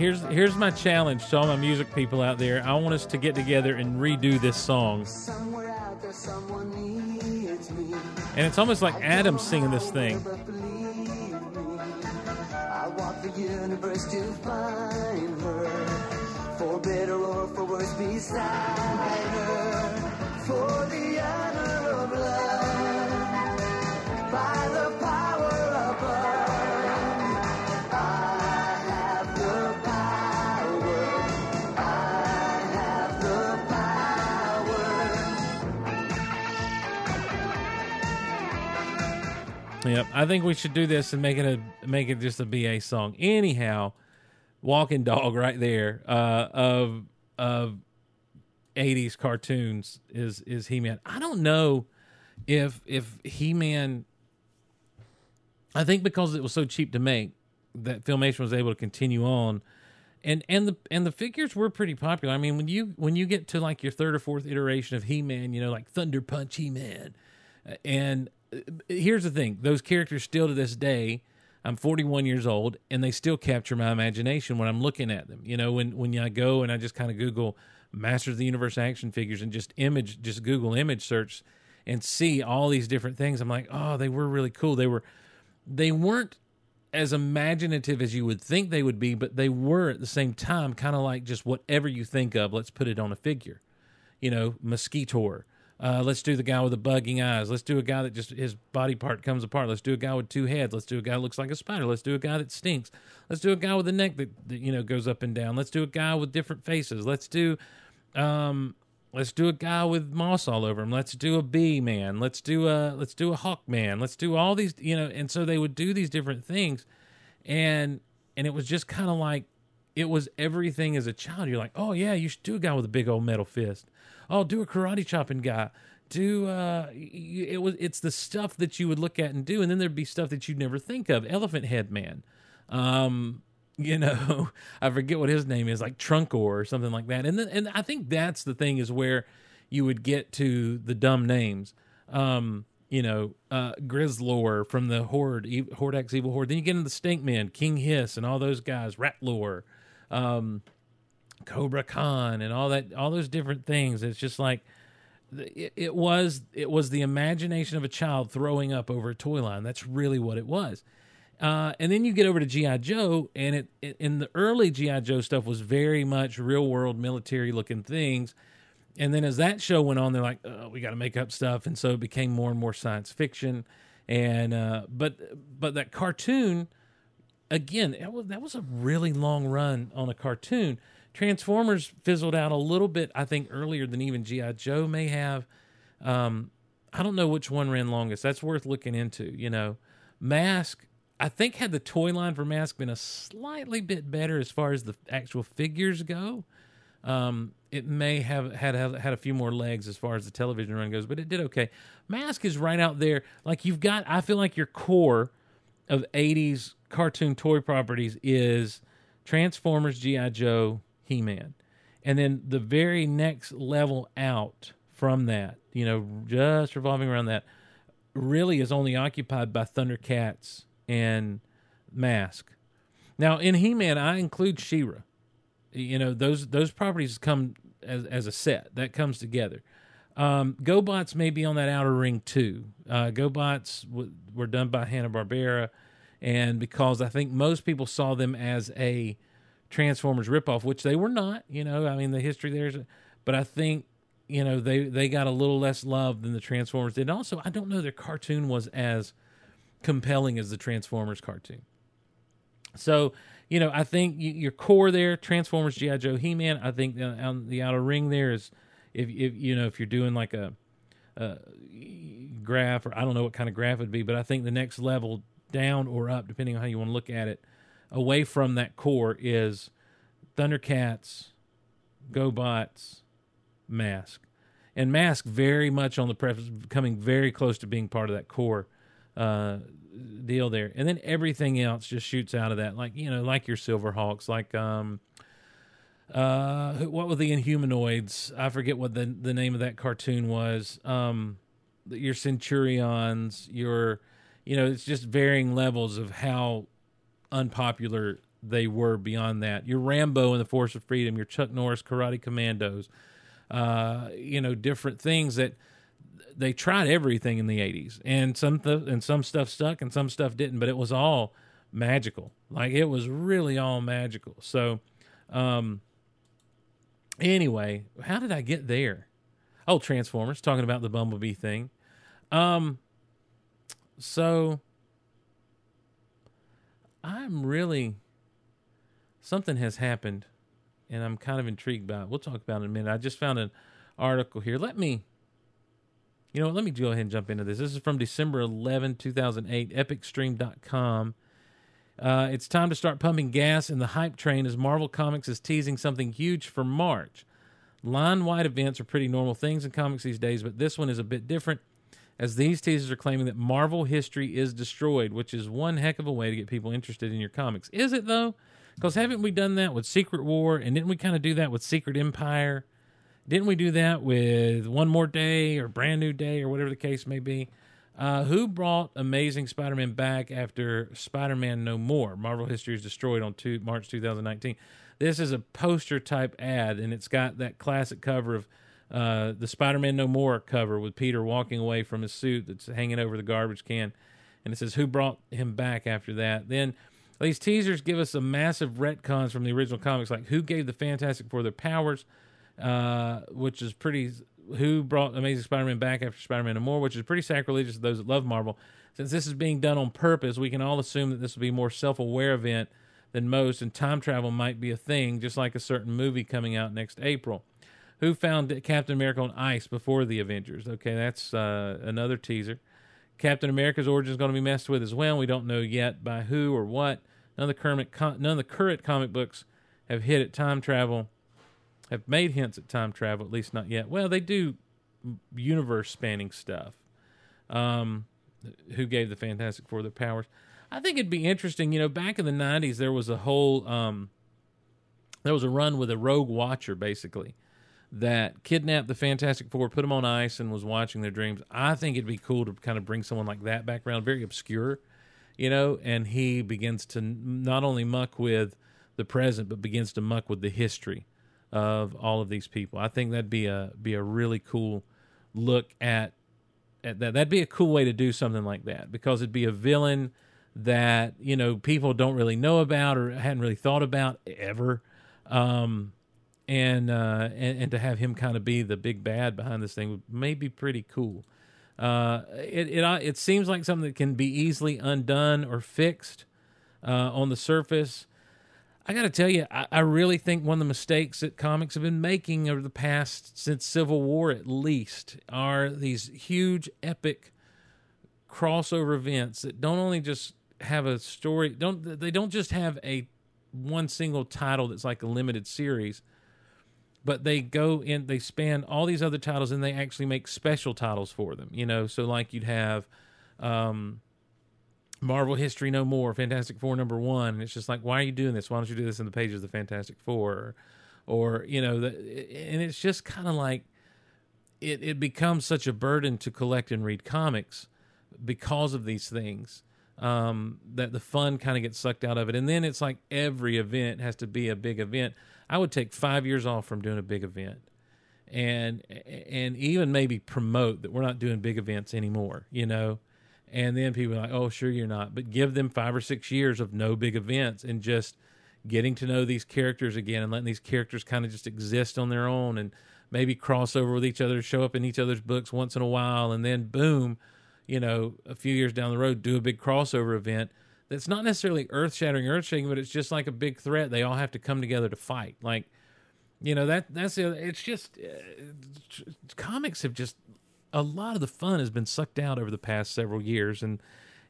Here's here's my challenge to all my music people out there. I want us to get together and redo this song. Somewhere out there, someone needs me. And it's almost like Adam singing this thing. I walk the universe to find her. For better or for worse, beside Yep, I think we should do this and make it a make it just a BA song. Anyhow, Walking Dog right there uh, of of eighties cartoons is is He Man. I don't know if if He Man. I think because it was so cheap to make that Filmation was able to continue on, and and the and the figures were pretty popular. I mean, when you when you get to like your third or fourth iteration of He Man, you know, like Thunder Punch He Man, and uh, here's the thing: those characters still to this day. I'm 41 years old, and they still capture my imagination when I'm looking at them. You know, when when I go and I just kind of Google Masters of the Universe action figures and just image, just Google image search, and see all these different things. I'm like, oh, they were really cool. They were, they weren't as imaginative as you would think they would be, but they were at the same time kind of like just whatever you think of. Let's put it on a figure. You know, Mosquitor. Uh, let's do the guy with the bugging eyes. Let's do a guy that just his body part comes apart. Let's do a guy with two heads. Let's do a guy that looks like a spider. Let's do a guy that stinks. Let's do a guy with a neck that, that you know goes up and down. Let's do a guy with different faces. Let's do, um, let's do a guy with moss all over him. Let's do a bee man. Let's do a let's do a hawk man. Let's do all these you know. And so they would do these different things, and and it was just kind of like it was everything as a child. You're like, oh yeah, you should do a guy with a big old metal fist. Oh, do a karate chopping guy. Do uh, it was it's the stuff that you would look at and do, and then there'd be stuff that you'd never think of. Elephant Head Man, um, you know, I forget what his name is, like Trunkor or something like that. And then, and I think that's the thing is where you would get to the dumb names. Um, you know, uh, Grizzlor from the Horde, e- Evil Horde. Then you get into the Snake Men, King Hiss, and all those guys, Rattlor, um, Cobra Khan, and all that, all those different things. It's just like it, it was, it was the imagination of a child throwing up over a toy line. That's really what it was. Uh, and then you get over to GI Joe, and it, it in the early GI Joe stuff was very much real world military looking things. And then as that show went on, they're like, oh, we got to make up stuff, and so it became more and more science fiction. And uh, but but that cartoon, again, that was that was a really long run on a cartoon. Transformers fizzled out a little bit, I think, earlier than even GI Joe may have. Um, I don't know which one ran longest. That's worth looking into. You know, Mask. I think had the toy line for Mask been a slightly bit better as far as the actual figures go, um, it may have had had a few more legs as far as the television run goes, but it did okay. Mask is right out there. Like you've got, I feel like your core of '80s cartoon toy properties is Transformers, GI Joe, He Man, and then the very next level out from that, you know, just revolving around that, really is only occupied by Thundercats and Mask. Now in He Man, I include She-Ra you know those those properties come as as a set that comes together. Um, GoBots may be on that outer ring too. Uh, GoBots w- were done by Hanna Barbera, and because I think most people saw them as a Transformers ripoff, which they were not. You know, I mean the history there's, but I think you know they they got a little less love than the Transformers did. Also, I don't know their cartoon was as compelling as the Transformers cartoon. So you know, I think your core there, Transformers, GI Joe, He Man. I think on um, the outer ring there is, if if you know, if you're doing like a, a graph or I don't know what kind of graph it would be, but I think the next level down or up, depending on how you want to look at it, away from that core is Thundercats, GoBots, Mask, and Mask very much on the preface, coming very close to being part of that core uh, deal there, and then everything else just shoots out of that, like you know, like your Silverhawks, like um, uh, what were the Inhumanoids? I forget what the the name of that cartoon was. Um, your Centurions, your, you know, it's just varying levels of how unpopular they were beyond that. Your Rambo and the Force of Freedom, your Chuck Norris Karate Commandos, uh, you know, different things that they tried everything in the 80s and some th- and some stuff stuck and some stuff didn't but it was all magical. Like it was really all magical. So um anyway how did i get there? Oh transformers talking about the bumblebee thing. Um so i'm really something has happened and i'm kind of intrigued by it we'll talk about it in a minute i just found an article here let me you know? Let me go ahead and jump into this. This is from December 11, 2008, epicstream.com. Uh, it's time to start pumping gas in the hype train as Marvel Comics is teasing something huge for March. Line wide events are pretty normal things in comics these days, but this one is a bit different as these teasers are claiming that Marvel history is destroyed, which is one heck of a way to get people interested in your comics. Is it though? Because haven't we done that with Secret War and didn't we kind of do that with Secret Empire? Didn't we do that with One More Day or Brand New Day or whatever the case may be? Uh, who brought Amazing Spider-Man back after Spider-Man No More? Marvel History is destroyed on two, March 2019. This is a poster type ad, and it's got that classic cover of uh, the Spider-Man No More cover with Peter walking away from his suit that's hanging over the garbage can, and it says who brought him back after that. Then these teasers give us a massive retcons from the original comics, like who gave the Fantastic Four their powers uh, which is pretty. Who brought Amazing Spider-Man back after Spider-Man No More, which is pretty sacrilegious to those that love Marvel. Since this is being done on purpose, we can all assume that this will be a more self-aware event than most, and time travel might be a thing, just like a certain movie coming out next April. Who found Captain America on ice before the Avengers? Okay, that's uh, another teaser. Captain America's origin is going to be messed with as well. We don't know yet by who or what. None of the current none of the current comic books have hit at time travel have made hints at time travel, at least not yet. Well, they do universe spanning stuff. Um, who gave the Fantastic Four their powers? I think it'd be interesting. You know, back in the '90s, there was a whole um, there was a run with a rogue watcher, basically, that kidnapped the Fantastic Four, put them on ice, and was watching their dreams. I think it'd be cool to kind of bring someone like that background, very obscure, you know, and he begins to not only muck with the present, but begins to muck with the history of all of these people. I think that'd be a be a really cool look at at that. That'd be a cool way to do something like that because it'd be a villain that you know people don't really know about or hadn't really thought about ever. Um, and, uh, and and to have him kind of be the big bad behind this thing may be pretty cool. Uh, it it uh, it seems like something that can be easily undone or fixed uh, on the surface. I got to tell you, I, I, really think one of the mistakes that comics have been making over the past since Civil War, at least, are these huge, epic crossover events that don't only just have a story. Don't they don't just have a one single title that's like a limited series, but they go in, they span all these other titles, and they actually make special titles for them. You know, so like you'd have. Um, Marvel History No More, Fantastic Four number one. And it's just like, why are you doing this? Why don't you do this in the pages of the Fantastic Four? Or, you know, the, and it's just kind of like it, it becomes such a burden to collect and read comics because of these things um, that the fun kind of gets sucked out of it. And then it's like every event has to be a big event. I would take five years off from doing a big event. And and even maybe promote that we're not doing big events anymore, you know and then people are like, oh, sure, you're not. But give them five or six years of no big events and just getting to know these characters again and letting these characters kind of just exist on their own and maybe cross over with each other, show up in each other's books once in a while, and then boom, you know, a few years down the road, do a big crossover event that's not necessarily earth shattering, earth shaking, but it's just like a big threat. They all have to come together to fight. Like, you know that that's the. it's just uh, comics have just a lot of the fun has been sucked out over the past several years, and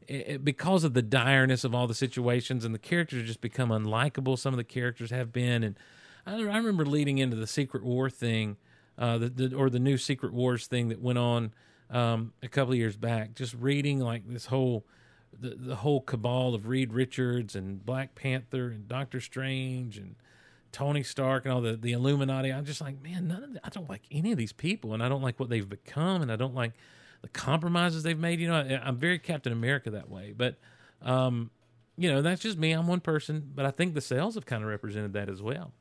it, because of the direness of all the situations, and the characters just become unlikable. Some of the characters have been, and I, I remember leading into the Secret War thing, uh, the, the, or the new Secret Wars thing that went on um, a couple of years back. Just reading like this whole the the whole cabal of Reed Richards and Black Panther and Doctor Strange and Tony Stark and all the, the Illuminati. I'm just like, man, none of the, I don't like any of these people, and I don't like what they've become, and I don't like the compromises they've made. You know, I, am very Captain America that way, but um, you know, that's just me. I'm one person, but I think the sales have kind of represented that as well.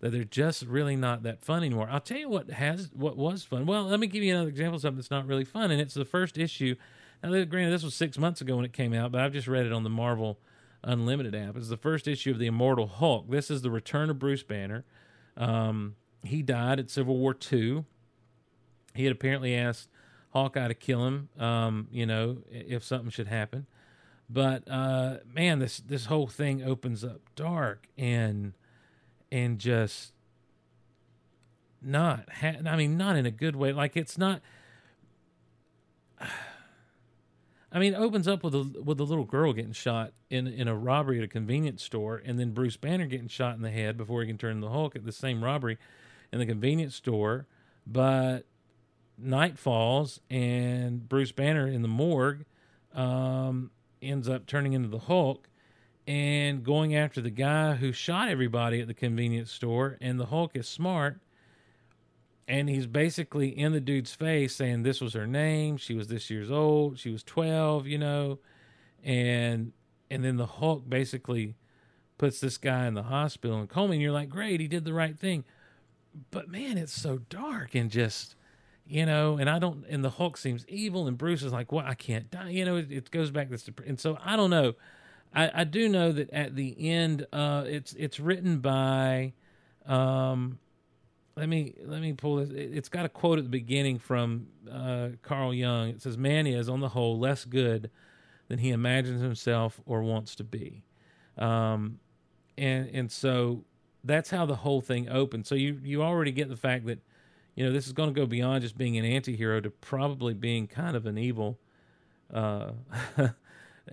that they're just really not that fun anymore. I'll tell you what has what was fun. Well, let me give you another example of something that's not really fun, and it's the first issue. Now, granted, this was six months ago when it came out, but I've just read it on the Marvel Unlimited app. It's the first issue of the Immortal Hulk. This is the return of Bruce Banner. Um, he died at Civil War II. He had apparently asked Hawkeye to kill him, um, you know, if something should happen. But uh, man, this this whole thing opens up dark and and just not. Ha- I mean, not in a good way. Like it's not. I mean, it opens up with a with a little girl getting shot in in a robbery at a convenience store, and then Bruce Banner getting shot in the head before he can turn the Hulk at the same robbery in the convenience store. But night falls, and Bruce Banner in the morgue um, ends up turning into the Hulk and going after the guy who shot everybody at the convenience store. And the Hulk is smart and he's basically in the dude's face saying this was her name. She was this years old. She was 12 you know. And and then the hulk basically puts this guy in the hospital. And and you're like great he did the right thing. But man it's so dark and just you know and i don't and the hulk seems evil and bruce is like well i can't die you know it, it goes back to and so i don't know. I, I do know that at the end uh it's it's written by um let me let me pull this. It's got a quote at the beginning from uh, Carl Jung. It says, "Man is, on the whole, less good than he imagines himself or wants to be," um, and and so that's how the whole thing opens. So you you already get the fact that you know this is going to go beyond just being an anti-hero to probably being kind of an evil, uh,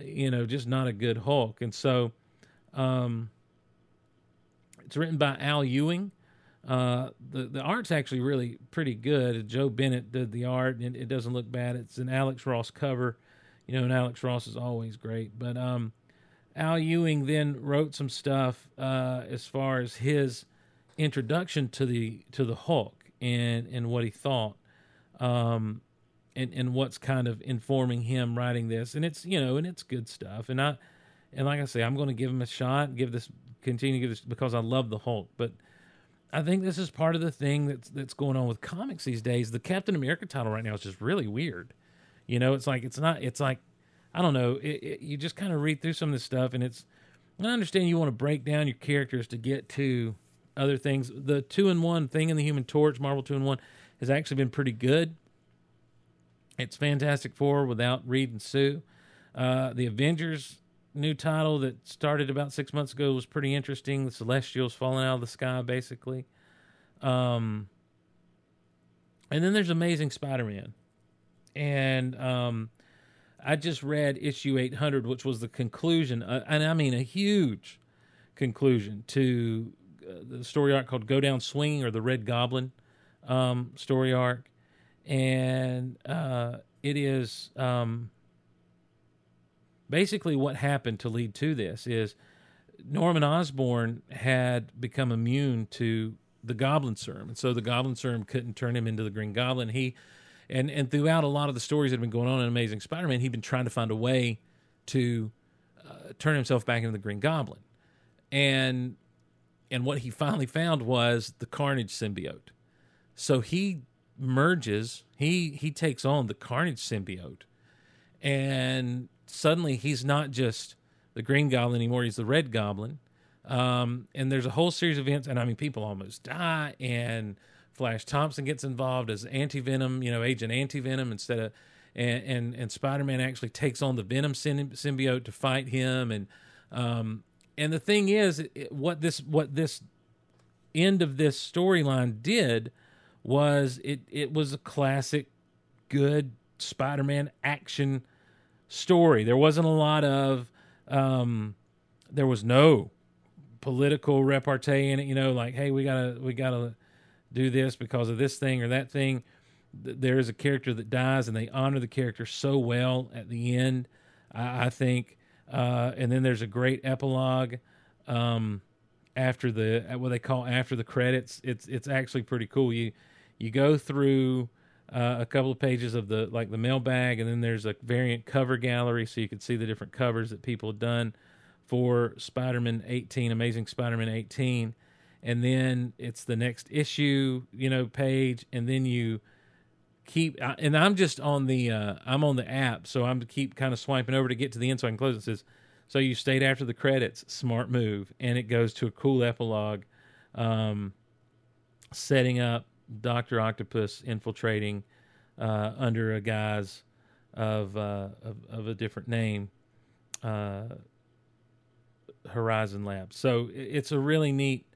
you know, just not a good Hulk. And so, um, it's written by Al Ewing. Uh, the the art's actually really pretty good. Joe Bennett did the art, and it doesn't look bad. It's an Alex Ross cover, you know, and Alex Ross is always great. But um, Al Ewing then wrote some stuff uh, as far as his introduction to the to the Hulk and and what he thought, um, and and what's kind of informing him writing this. And it's you know, and it's good stuff. And I and like I say, I'm going to give him a shot. Give this continue to give this because I love the Hulk, but I think this is part of the thing that's that's going on with comics these days. The Captain America title right now is just really weird. You know, it's like it's not. It's like I don't know. It, it, you just kind of read through some of this stuff, and it's. I understand you want to break down your characters to get to other things. The two in one thing in the Human Torch, Marvel two in one, has actually been pretty good. It's Fantastic Four without Reed and Sue. Uh, the Avengers new title that started about six months ago was pretty interesting. The Celestials falling out of the sky, basically. Um, and then there's Amazing Spider-Man, and um, I just read issue 800, which was the conclusion, uh, and I mean a huge conclusion to uh, the story arc called "Go Down Swinging" or the Red Goblin um, story arc, and uh, it is. Um, basically what happened to lead to this is Norman Osborn had become immune to the Goblin Serum, and so the Goblin Serum couldn't turn him into the Green Goblin. He and and throughout a lot of the stories that have been going on in Amazing Spider-Man, he'd been trying to find a way to uh, turn himself back into the Green Goblin, and and what he finally found was the Carnage symbiote. So he merges, he he takes on the Carnage symbiote, and suddenly he's not just the Green Goblin anymore; he's the Red Goblin. Um, and there's a whole series of events, and I mean, people almost die, and Flash Thompson gets involved as Anti Venom, you know, Agent Anti Venom instead of, and and, and Spider Man actually takes on the Venom symbiote to fight him, and um, and the thing is, what this what this end of this storyline did was it it was a classic good Spider Man action story. There wasn't a lot of, um, there was no political repartee in it. You know, like, hey, we gotta we gotta do this because of this thing or that thing. There is a character that dies, and they honor the character so well at the end. I, I think, uh, and then there's a great epilogue um, after the what they call after the credits. It's it's actually pretty cool. You you go through uh, a couple of pages of the like the mailbag, and then there's a variant cover gallery, so you can see the different covers that people have done for Spider-Man 18, Amazing Spider-Man 18, and then it's the next issue, you know, page, and then you keep and I'm just on the uh I'm on the app, so I'm keep kind of swiping over to get to the end so I can close. It says so you stayed after the credits, smart move, and it goes to a cool epilogue, um, setting up Doctor Octopus infiltrating uh, under a guise of, uh, of of a different name, uh, Horizon Labs. So it's a really neat.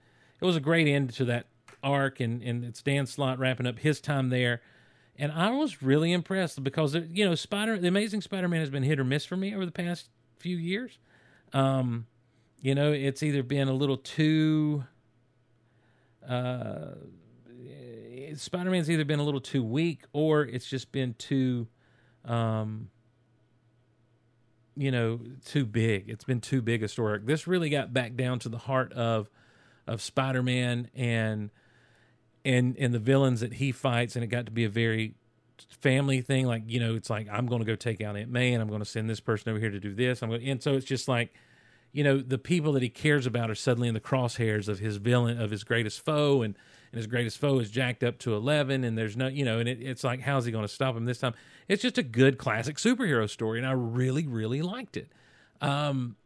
It was a great end to that arc, and and it's Dan Slott wrapping up his time there. And I was really impressed because you know Spider, the Amazing Spider-Man has been hit or miss for me over the past few years. Um, you know, it's either been a little too. Uh, Spider-Man's either been a little too weak, or it's just been too, um, you know, too big. It's been too big a story. This really got back down to the heart of of Spider-Man and and and the villains that he fights, and it got to be a very family thing. Like you know, it's like I'm going to go take out Aunt May, and I'm going to send this person over here to do this. I'm going, and so it's just like, you know, the people that he cares about are suddenly in the crosshairs of his villain, of his greatest foe, and and his greatest foe is jacked up to eleven, and there's no, you know, and it, it's like, how's he going to stop him this time? It's just a good classic superhero story, and I really, really liked it. Um,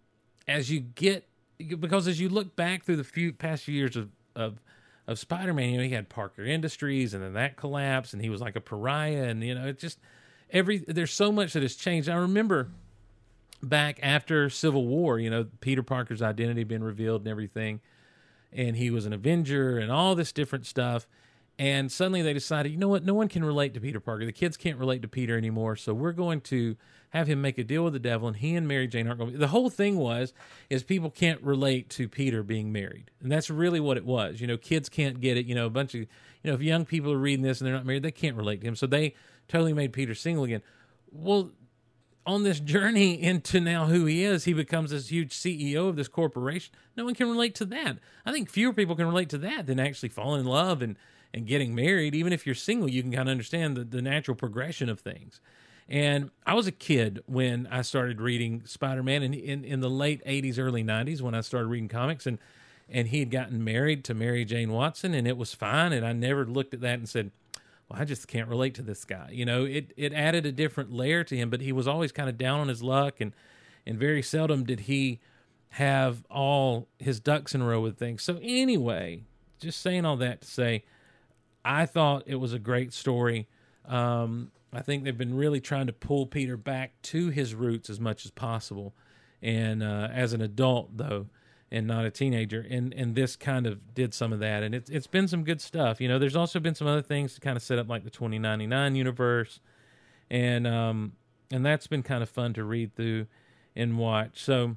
as you get because as you look back through the few past few years of of of Spider-Man, you know, he had Parker Industries and then that collapsed and he was like a pariah and you know, it just every there's so much that has changed. I remember back after Civil War, you know, Peter Parker's identity being revealed and everything and he was an Avenger and all this different stuff. And suddenly they decided, you know what? No one can relate to Peter Parker. The kids can't relate to Peter anymore. So we're going to have him make a deal with the devil, and he and Mary Jane aren't going. to The whole thing was is people can't relate to Peter being married, and that's really what it was. You know, kids can't get it. You know, a bunch of you know, if young people are reading this and they're not married, they can't relate to him. So they totally made Peter single again. Well, on this journey into now who he is, he becomes this huge CEO of this corporation. No one can relate to that. I think fewer people can relate to that than actually falling in love and, and getting married. Even if you're single, you can kind of understand the, the natural progression of things. And I was a kid when I started reading Spider Man in, in, in the late 80s, early 90s when I started reading comics. And, and he had gotten married to Mary Jane Watson, and it was fine. And I never looked at that and said, well, I just can't relate to this guy. You know, it it added a different layer to him, but he was always kind of down on his luck, and and very seldom did he have all his ducks in a row with things. So anyway, just saying all that to say, I thought it was a great story. Um, I think they've been really trying to pull Peter back to his roots as much as possible, and uh, as an adult though and not a teenager. And and this kind of did some of that, and it's it's been some good stuff. You know, there's also been some other things to kind of set up like the 2099 universe, and um and that's been kind of fun to read through and watch. So,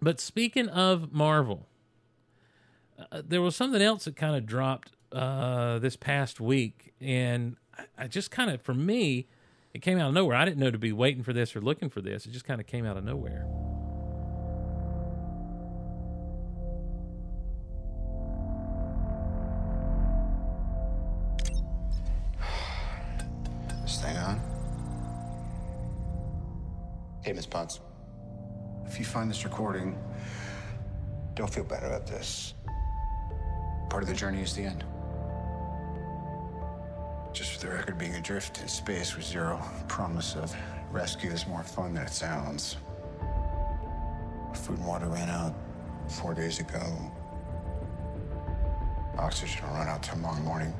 but speaking of Marvel, uh, there was something else that kind of dropped uh, this past week, and I, I just kind of for me. It came out of nowhere. I didn't know to be waiting for this or looking for this. It just kind of came out of nowhere. Hey, Miss Potts. If you find this recording, don't feel bad about this. Part of the journey is the end. Just for the record, being adrift in space with zero promise of rescue is more fun than it sounds. Food and water ran out four days ago. Oxygen will run out tomorrow morning.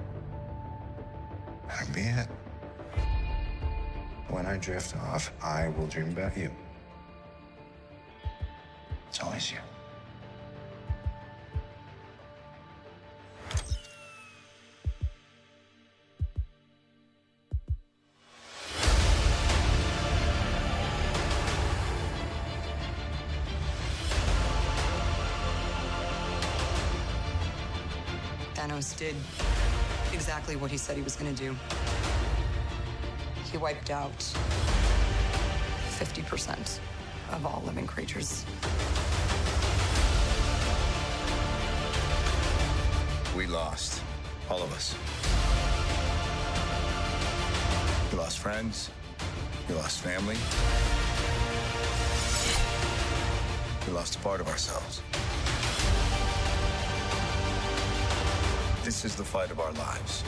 That'll be it. When I drift off, I will dream about you. It's always you. Thanos did exactly what he said he was going to do. He wiped out 50% of all living creatures. We lost. All of us. We lost friends. We lost family. We lost a part of ourselves. This is the fight of our lives.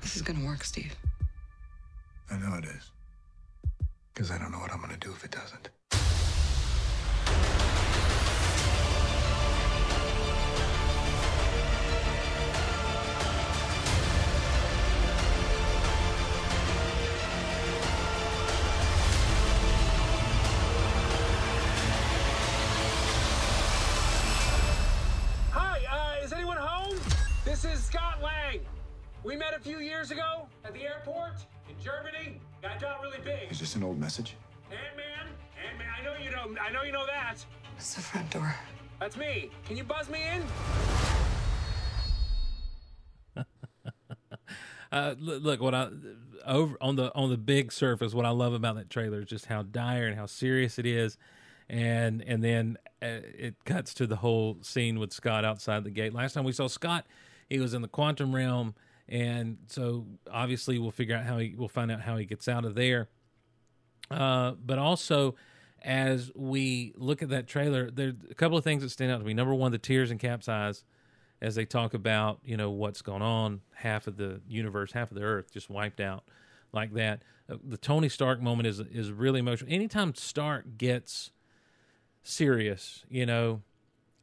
This is gonna work, Steve. That's me. Can you buzz me in? Uh, look, what I over on the on the big surface, what I love about that trailer is just how dire and how serious it is, and and then uh, it cuts to the whole scene with Scott outside the gate. Last time we saw Scott, he was in the quantum realm, and so obviously we'll figure out how he we'll find out how he gets out of there. Uh, but also, as we look at that trailer, there's a couple of things that stand out to me. Number one, the tears and Cap's eyes as they talk about you know what's going on. Half of the universe, half of the Earth, just wiped out like that. Uh, the Tony Stark moment is is really emotional. Anytime Stark gets serious, you know,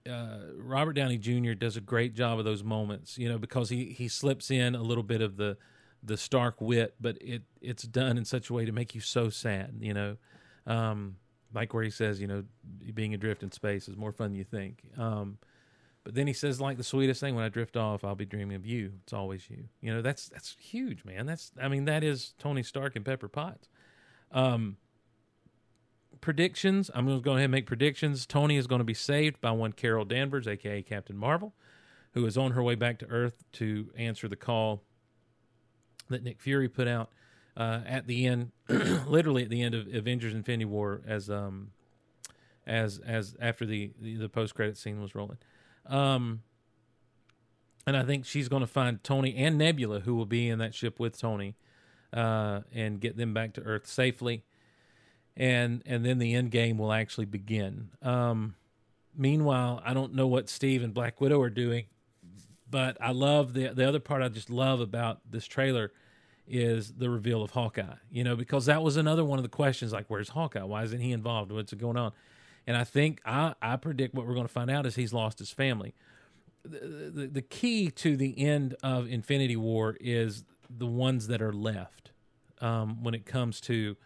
uh, Robert Downey Jr. does a great job of those moments, you know, because he he slips in a little bit of the the Stark wit, but it it's done in such a way to make you so sad, you know. Um, like where he says, you know, being adrift in space is more fun than you think. Um, but then he says, like the sweetest thing, when I drift off, I'll be dreaming of you. It's always you. You know, that's that's huge, man. That's I mean, that is Tony Stark and Pepper Potts. Um, predictions. I'm going to go ahead and make predictions. Tony is going to be saved by one Carol Danvers, aka Captain Marvel, who is on her way back to Earth to answer the call that Nick Fury put out uh, at the end, literally at the end of Avengers: Infinity War, as um, as as after the the, the post credit scene was rolling. Um, and I think she's going to find Tony and Nebula, who will be in that ship with Tony, uh, and get them back to Earth safely. And and then the end game will actually begin. Um, meanwhile, I don't know what Steve and Black Widow are doing, but I love the the other part I just love about this trailer is the reveal of Hawkeye. You know, because that was another one of the questions like, where's Hawkeye? Why isn't he involved? What's going on? And I think I, I predict what we're going to find out is he's lost his family. The, the, the key to the end of Infinity War is the ones that are left um, when it comes to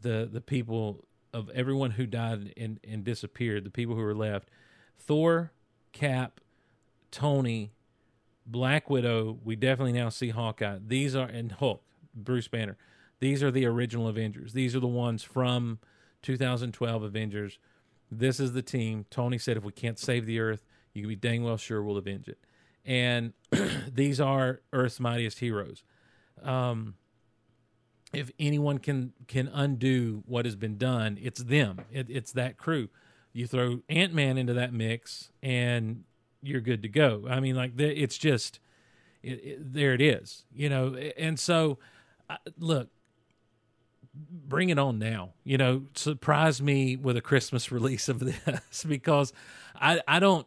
the the people of everyone who died and, and disappeared, the people who are left. Thor, Cap, Tony, Black Widow, we definitely now see Hawkeye. These are and Hulk, Bruce Banner. These are the original Avengers. These are the ones from 2012 Avengers. This is the team. Tony said if we can't save the Earth, you can be dang well sure we'll avenge it. And these are Earth's mightiest heroes. Um, if anyone can can undo what has been done, it's them. It, it's that crew. You throw Ant Man into that mix, and you're good to go. I mean, like it's just it, it, there. It is, you know. And so, look, bring it on now. You know, surprise me with a Christmas release of this because I I don't.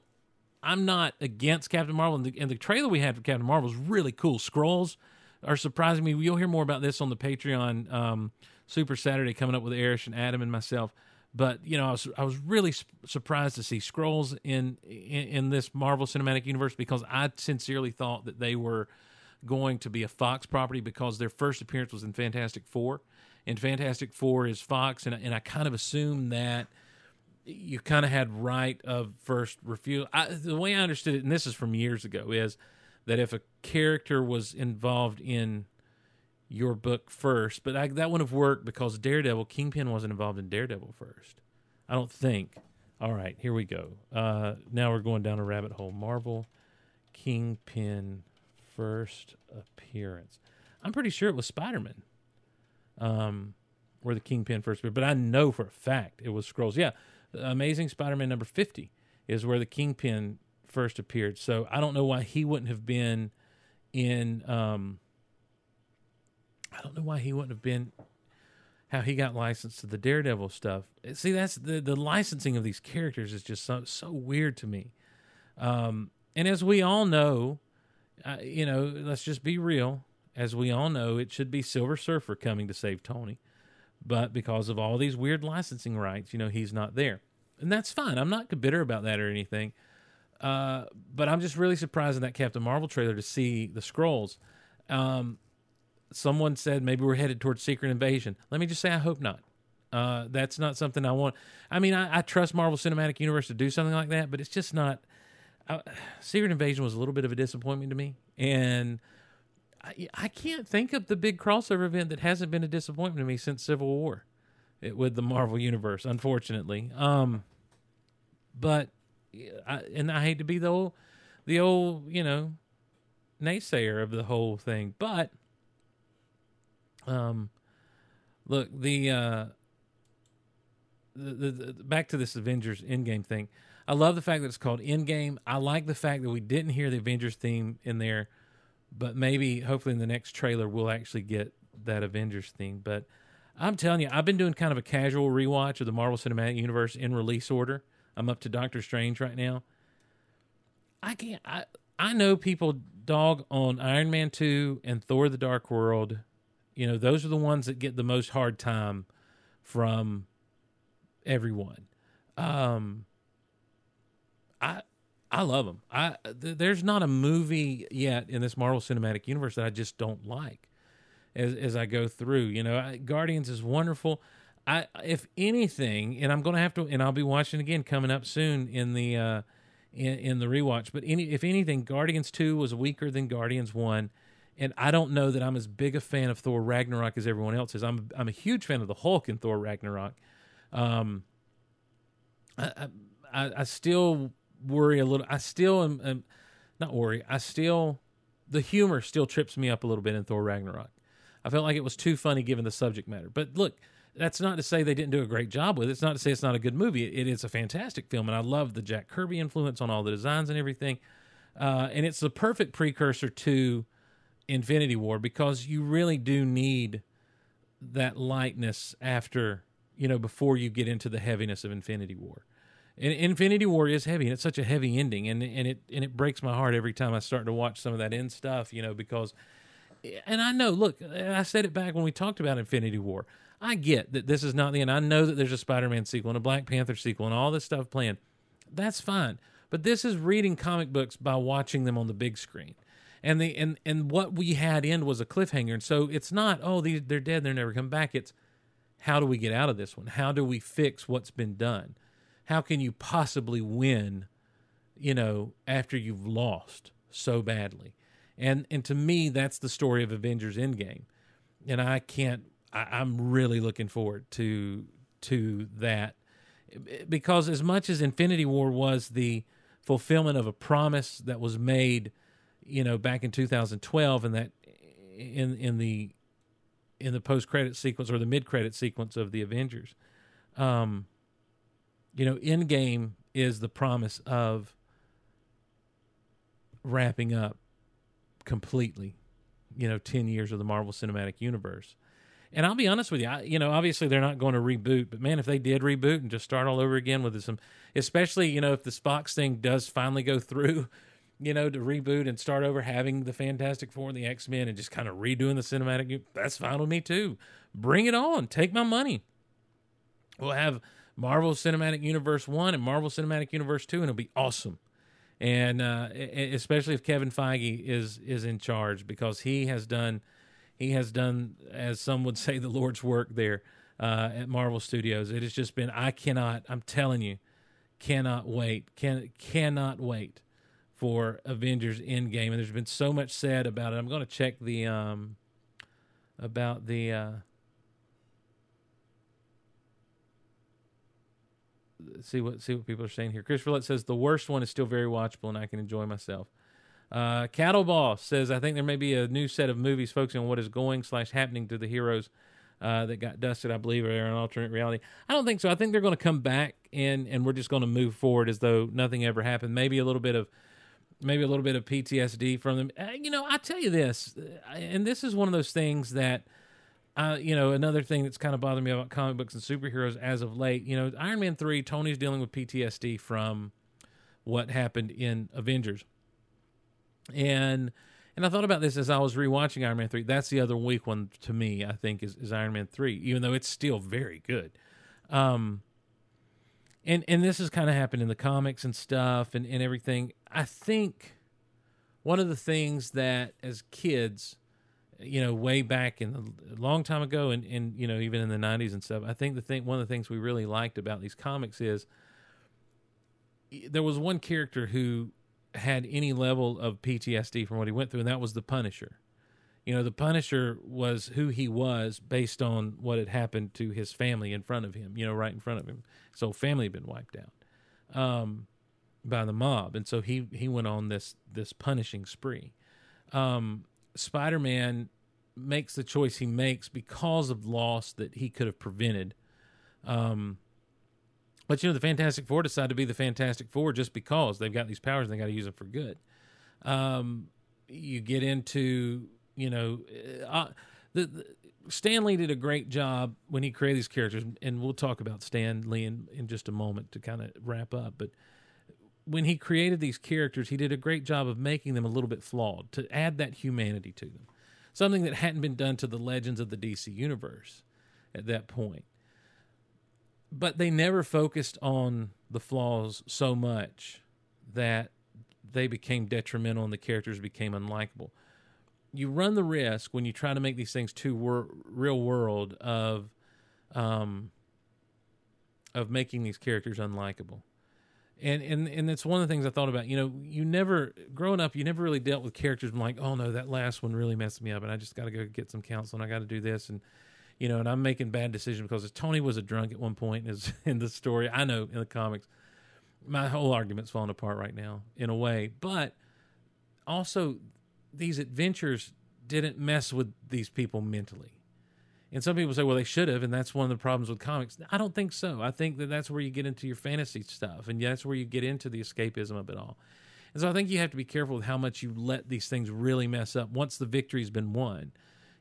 I'm not against Captain Marvel, and the, and the trailer we had for Captain Marvel is really cool. Skrulls are surprising me. You'll hear more about this on the Patreon um, Super Saturday coming up with Erish and Adam and myself. But you know, I was I was really su- surprised to see Skrulls in, in in this Marvel Cinematic Universe because I sincerely thought that they were going to be a Fox property because their first appearance was in Fantastic Four, and Fantastic Four is Fox, and and I kind of assumed that you kind of had right of first refusal. The way I understood it, and this is from years ago, is that if a character was involved in your book first, but I, that wouldn't have worked because Daredevil, Kingpin wasn't involved in Daredevil first. I don't think. All right, here we go. Uh, now we're going down a rabbit hole. Marvel, Kingpin, first appearance. I'm pretty sure it was Spider Man. Um, where the Kingpin first appeared, but I know for a fact it was Skrulls. Yeah, Amazing Spider-Man number fifty is where the Kingpin first appeared. So I don't know why he wouldn't have been in. Um, I don't know why he wouldn't have been. How he got licensed to the Daredevil stuff. See, that's the the licensing of these characters is just so so weird to me. Um, and as we all know, uh, you know, let's just be real. As we all know, it should be Silver Surfer coming to save Tony, but because of all these weird licensing rights, you know, he's not there, and that's fine. I'm not bitter about that or anything. Uh, but I'm just really surprised in that Captain Marvel trailer to see the Skrulls. Um, someone said maybe we're headed towards Secret Invasion. Let me just say, I hope not. Uh, that's not something I want. I mean, I, I, trust Marvel Cinematic Universe to do something like that, but it's just not. Uh, Secret Invasion was a little bit of a disappointment to me, and I, I, can't think of the big crossover event that hasn't been a disappointment to me since Civil War, it, with the Marvel Universe. Unfortunately, um, but I, and I hate to be the old, the old, you know, naysayer of the whole thing, but um, look the uh, the, the, the back to this Avengers Endgame thing. I love the fact that it's called Endgame. I like the fact that we didn't hear the Avengers theme in there, but maybe hopefully in the next trailer we'll actually get that Avengers theme. But I'm telling you, I've been doing kind of a casual rewatch of the Marvel Cinematic Universe in release order. I'm up to Doctor Strange right now. I can't. I I know people dog on Iron Man two and Thor: The Dark World. You know, those are the ones that get the most hard time from everyone. Um, I I love them. I th- there's not a movie yet in this Marvel Cinematic Universe that I just don't like. As as I go through, you know, I, Guardians is wonderful. I if anything, and I'm going to have to, and I'll be watching again coming up soon in the uh, in, in the rewatch. But any if anything, Guardians two was weaker than Guardians one, and I don't know that I'm as big a fan of Thor Ragnarok as everyone else is. I'm I'm a huge fan of the Hulk in Thor Ragnarok. Um, I I, I still worry a little. I still am, am not worry. I still the humor still trips me up a little bit in Thor Ragnarok. I felt like it was too funny given the subject matter. But look, that's not to say they didn't do a great job with it. It's not to say it's not a good movie. It, it is a fantastic film, and I love the Jack Kirby influence on all the designs and everything. Uh, and it's the perfect precursor to Infinity War because you really do need that lightness after you know before you get into the heaviness of Infinity War. And Infinity War is heavy, and it's such a heavy ending, and and it and it breaks my heart every time I start to watch some of that end stuff, you know, because. And I know, look, I said it back when we talked about Infinity War. I get that this is not the end. I know that there's a Spider-Man sequel and a Black Panther sequel and all this stuff planned. That's fine. But this is reading comic books by watching them on the big screen. And the and and what we had in was a cliffhanger. And so it's not, oh, these, they're dead, they're never come back. It's how do we get out of this one? How do we fix what's been done? How can you possibly win, you know, after you've lost so badly? And and to me, that's the story of Avengers Endgame. And I can't I, am really looking forward to to that because as much as Infinity War was the fulfillment of a promise that was made, you know, back in 2012, in that in in the in the post credit sequence or the mid credit sequence of the Avengers, um, you know, Endgame is the promise of wrapping up completely, you know, ten years of the Marvel Cinematic Universe. And I'll be honest with you, I, you know, obviously they're not going to reboot, but man, if they did reboot and just start all over again with some, especially you know, if the Fox thing does finally go through, you know, to reboot and start over having the Fantastic Four and the X Men and just kind of redoing the cinematic, that's fine with me too. Bring it on, take my money. We'll have Marvel Cinematic Universe one and Marvel Cinematic Universe two, and it'll be awesome. And uh, especially if Kevin Feige is is in charge because he has done he has done, as some would say, the Lord's work there uh, at Marvel Studios. It has just been, I cannot, I'm telling you, cannot wait, can cannot wait for Avengers Endgame. And there's been so much said about it. I'm going to check the um about the uh, see what see what people are saying here. Chris Roulette says the worst one is still very watchable and I can enjoy myself. Uh, Cattle Boss says, I think there may be a new set of movies focusing on what is going slash happening to the heroes uh, that got dusted, I believe, are an alternate reality. I don't think so. I think they're going to come back and and we're just going to move forward as though nothing ever happened. Maybe a little bit of maybe a little bit of PTSD from them. Uh, you know, I tell you this, uh, and this is one of those things that. Uh, you know, another thing that's kind of bothering me about comic books and superheroes as of late, you know, Iron Man 3, Tony's dealing with PTSD from what happened in Avengers And and I thought about this as I was rewatching Iron Man three. That's the other weak one to me. I think is, is Iron Man three, even though it's still very good. Um, and and this has kind of happened in the comics and stuff and and everything. I think one of the things that as kids, you know, way back in the, long time ago, and and you know even in the '90s and stuff, I think the thing one of the things we really liked about these comics is there was one character who had any level of PTSD from what he went through, and that was the Punisher. You know, the Punisher was who he was based on what had happened to his family in front of him, you know, right in front of him. So family had been wiped out um, by the mob, and so he he went on this this punishing spree. Um, Spider Man makes the choice he makes because of loss that he could have prevented. Um, but you know, the Fantastic Four decide to be the Fantastic Four just because they've got these powers and they got to use them for good. Um, you get into you know, uh, the, the Stan Lee did a great job when he created these characters, and we'll talk about Stan Lee in, in just a moment to kind of wrap up. But when he created these characters, he did a great job of making them a little bit flawed to add that humanity to them, something that hadn't been done to the legends of the DC universe at that point. But they never focused on the flaws so much that they became detrimental and the characters became unlikable you run the risk when you try to make these things too wor- real world of um of making these characters unlikable and and and it's one of the things I thought about. You know, you never growing up, you never really dealt with characters. I'm like, oh no, that last one really messed me up, and I just got to go get some counseling. I got to do this, and you know, and I'm making bad decisions because Tony was a drunk at one point in the story. I know in the comics, my whole argument's falling apart right now in a way, but also these adventures didn't mess with these people mentally. And some people say, well, they should have, and that's one of the problems with comics. I don't think so. I think that that's where you get into your fantasy stuff, and that's where you get into the escapism of it all. And so I think you have to be careful with how much you let these things really mess up once the victory's been won.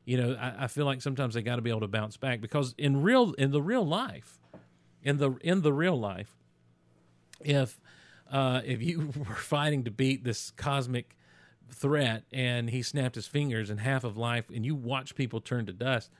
You know, I, I feel like sometimes they got to be able to bounce back because in real, in the real life, in the in the real life, if uh, if you were fighting to beat this cosmic threat and he snapped his fingers and half of life and you watch people turn to dust.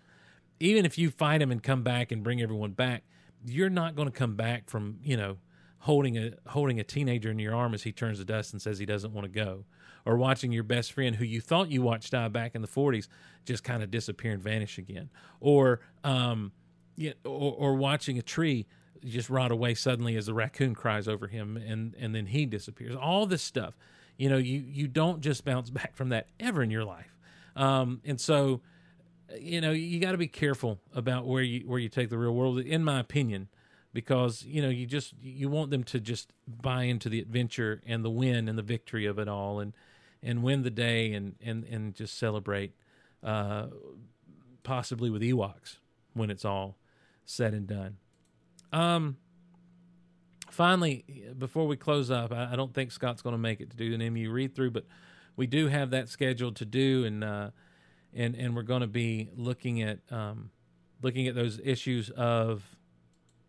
Even if you fight him and come back and bring everyone back you're not going to come back from you know holding a holding a teenager in your arm as he turns to dust and says he doesn't want to go. Or watching your best friend who you thought you watched die back in the 40s just kind of disappear and vanish again. Or um yeah, or, or watching a tree just rot away suddenly as the raccoon cries over him and and then he disappears. All this stuff you know, you you don't just bounce back from that ever in your life. Um, and so, you know, you got to be careful about where you where you take the real world, in my opinion, because you know you just you want them to just buy into the adventure and the win and the victory of it all, and and win the day and and and just celebrate, uh, possibly with Ewoks when it's all said and done. Um, finally, before we close up, I, I don't think Scott's going to make it to do an MU read through, but we do have that scheduled to do, and uh, and and we're going to be looking at um, looking at those issues of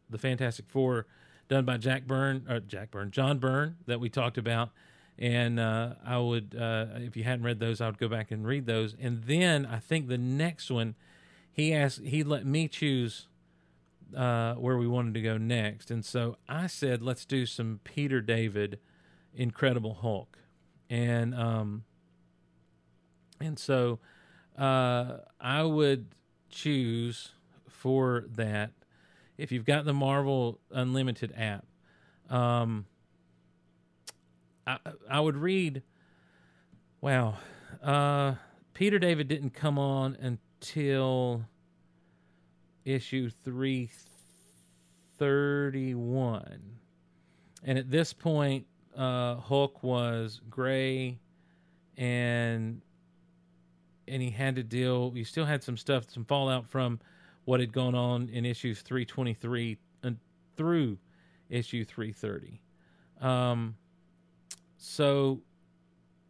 the Fantastic Four done by Jack Byrne or Jack Byrne, John Byrne that we talked about. And uh, I would, uh, if you hadn't read those, I would go back and read those. And then I think the next one, he asked, he let me choose uh, where we wanted to go next. And so I said, let's do some Peter David Incredible Hulk. And um, and so uh, I would choose for that if you've got the Marvel Unlimited app. Um, I I would read. Wow, uh, Peter David didn't come on until issue 331. And at this point, uh, Hulk was gray and and he had to deal he still had some stuff some fallout from what had gone on in issues 323 and through issue 330 um, so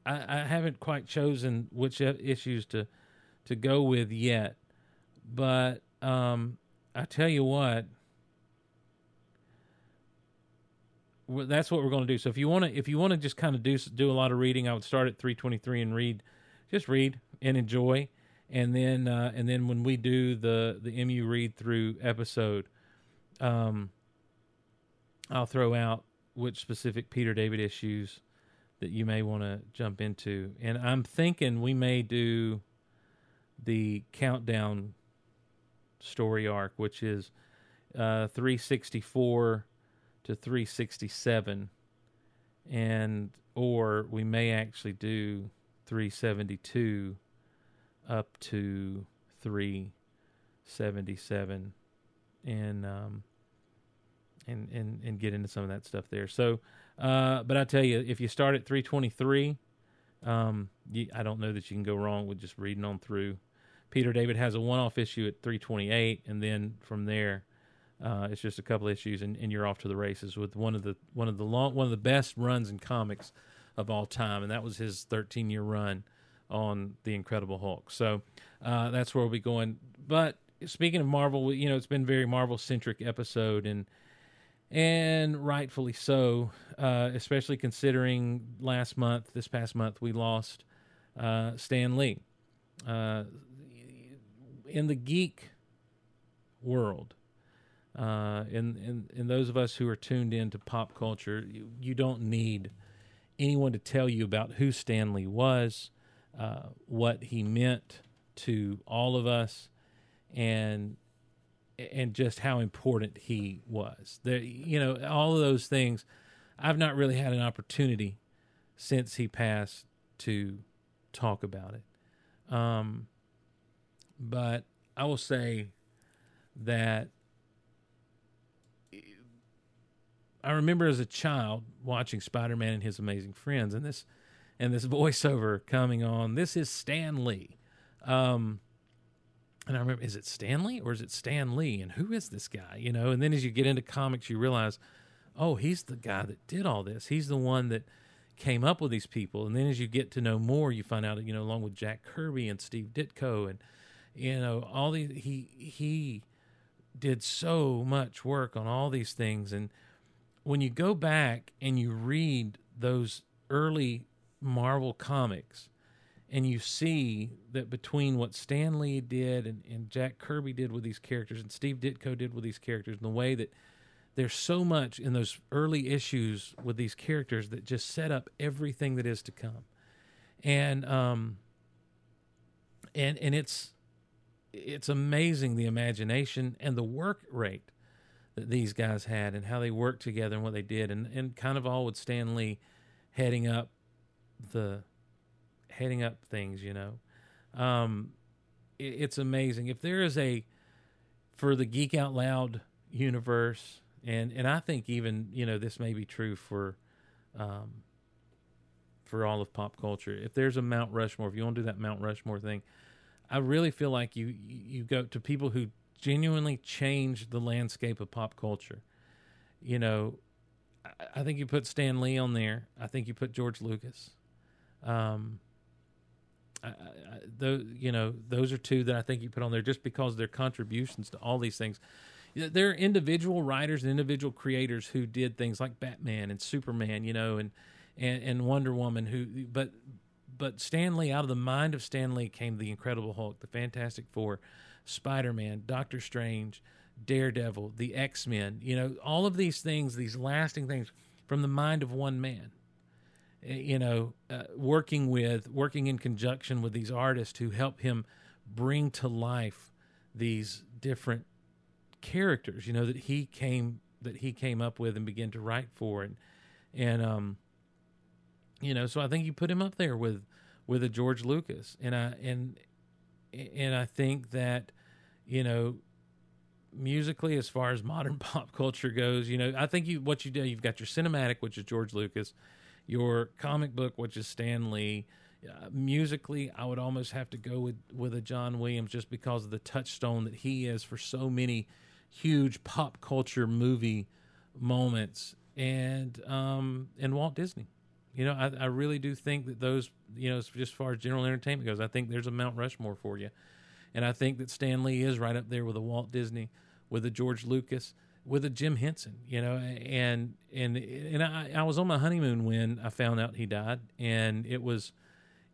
I, I haven't quite chosen which issues to to go with yet but um, I tell you what, that's what we're going to do. So if you want to, if you want to just kind of do do a lot of reading, I would start at 323 and read, just read and enjoy, and then uh, and then when we do the the MU read through episode, um, I'll throw out which specific Peter David issues that you may want to jump into, and I'm thinking we may do the countdown story arc, which is uh, 364 to 367 and or we may actually do 372 up to 377 and um and and and get into some of that stuff there. So uh but i tell you if you start at 323 um i don't know that you can go wrong with just reading on through peter david has a one-off issue at 328 and then from there uh, it's just a couple issues, and, and you're off to the races with one of the one of the long one of the best runs in comics of all time, and that was his 13 year run on the Incredible Hulk. So uh, that's where we'll be going. But speaking of Marvel, you know, it's been very Marvel centric episode, and and rightfully so, uh, especially considering last month, this past month, we lost uh, Stan Lee. Uh, in the geek world, uh, and, and those of us who are tuned into pop culture, you, you don't need anyone to tell you about who Stan Lee was, uh, what he meant to all of us, and and just how important he was. There, you know, all of those things. I've not really had an opportunity since he passed to talk about it. Um, but I will say that I remember as a child watching Spider-Man and His Amazing Friends, and this and this voiceover coming on. This is Stan Lee, um, and I remember, is it Stanley or is it Stan Lee? And who is this guy? You know. And then as you get into comics, you realize, oh, he's the guy that did all this. He's the one that came up with these people. And then as you get to know more, you find out, you know, along with Jack Kirby and Steve Ditko and you know all these, he he did so much work on all these things and when you go back and you read those early Marvel comics and you see that between what Stan Lee did and, and Jack Kirby did with these characters and Steve Ditko did with these characters and the way that there's so much in those early issues with these characters that just set up everything that is to come. And um and and it's it's amazing the imagination and the work rate that these guys had and how they worked together and what they did and, and kind of all with Stan Lee heading up the heading up things, you know. Um it, it's amazing. If there is a for the Geek Out Loud universe and and I think even, you know, this may be true for um for all of pop culture. If there's a Mount Rushmore, if you want to do that Mount Rushmore thing, I really feel like you you go to people who genuinely changed the landscape of pop culture. You know, I, think you put Stan Lee on there. I think you put George Lucas. Um, I, I, those, you know, those are two that I think you put on there just because their contributions to all these things. There are individual writers and individual creators who did things like Batman and Superman, you know, and and, and Wonder Woman. Who, but but Stan Lee, out of the mind of Stan Lee, came the Incredible Hulk, the Fantastic Four, Spider Man, Doctor Strange, Daredevil, the X Men. You know, all of these things, these lasting things, from the mind of one man. You know, uh, working with, working in conjunction with these artists who help him bring to life these different characters. You know that he came that he came up with and began to write for, and and um, you know, so I think you put him up there with with a George Lucas, and I and and I think that you know musically as far as modern pop culture goes you know i think you what you do you've got your cinematic which is george lucas your comic book which is stan lee. Uh, musically i would almost have to go with with a john williams just because of the touchstone that he is for so many huge pop culture movie moments. And um and walt disney you know i, I really do think that those you know just as far as general entertainment goes i think there's a mount rushmore for you and I think that Stan Lee is right up there with a Walt Disney, with a George Lucas, with a Jim Henson, you know, and and and I, I was on my honeymoon when I found out he died, and it was,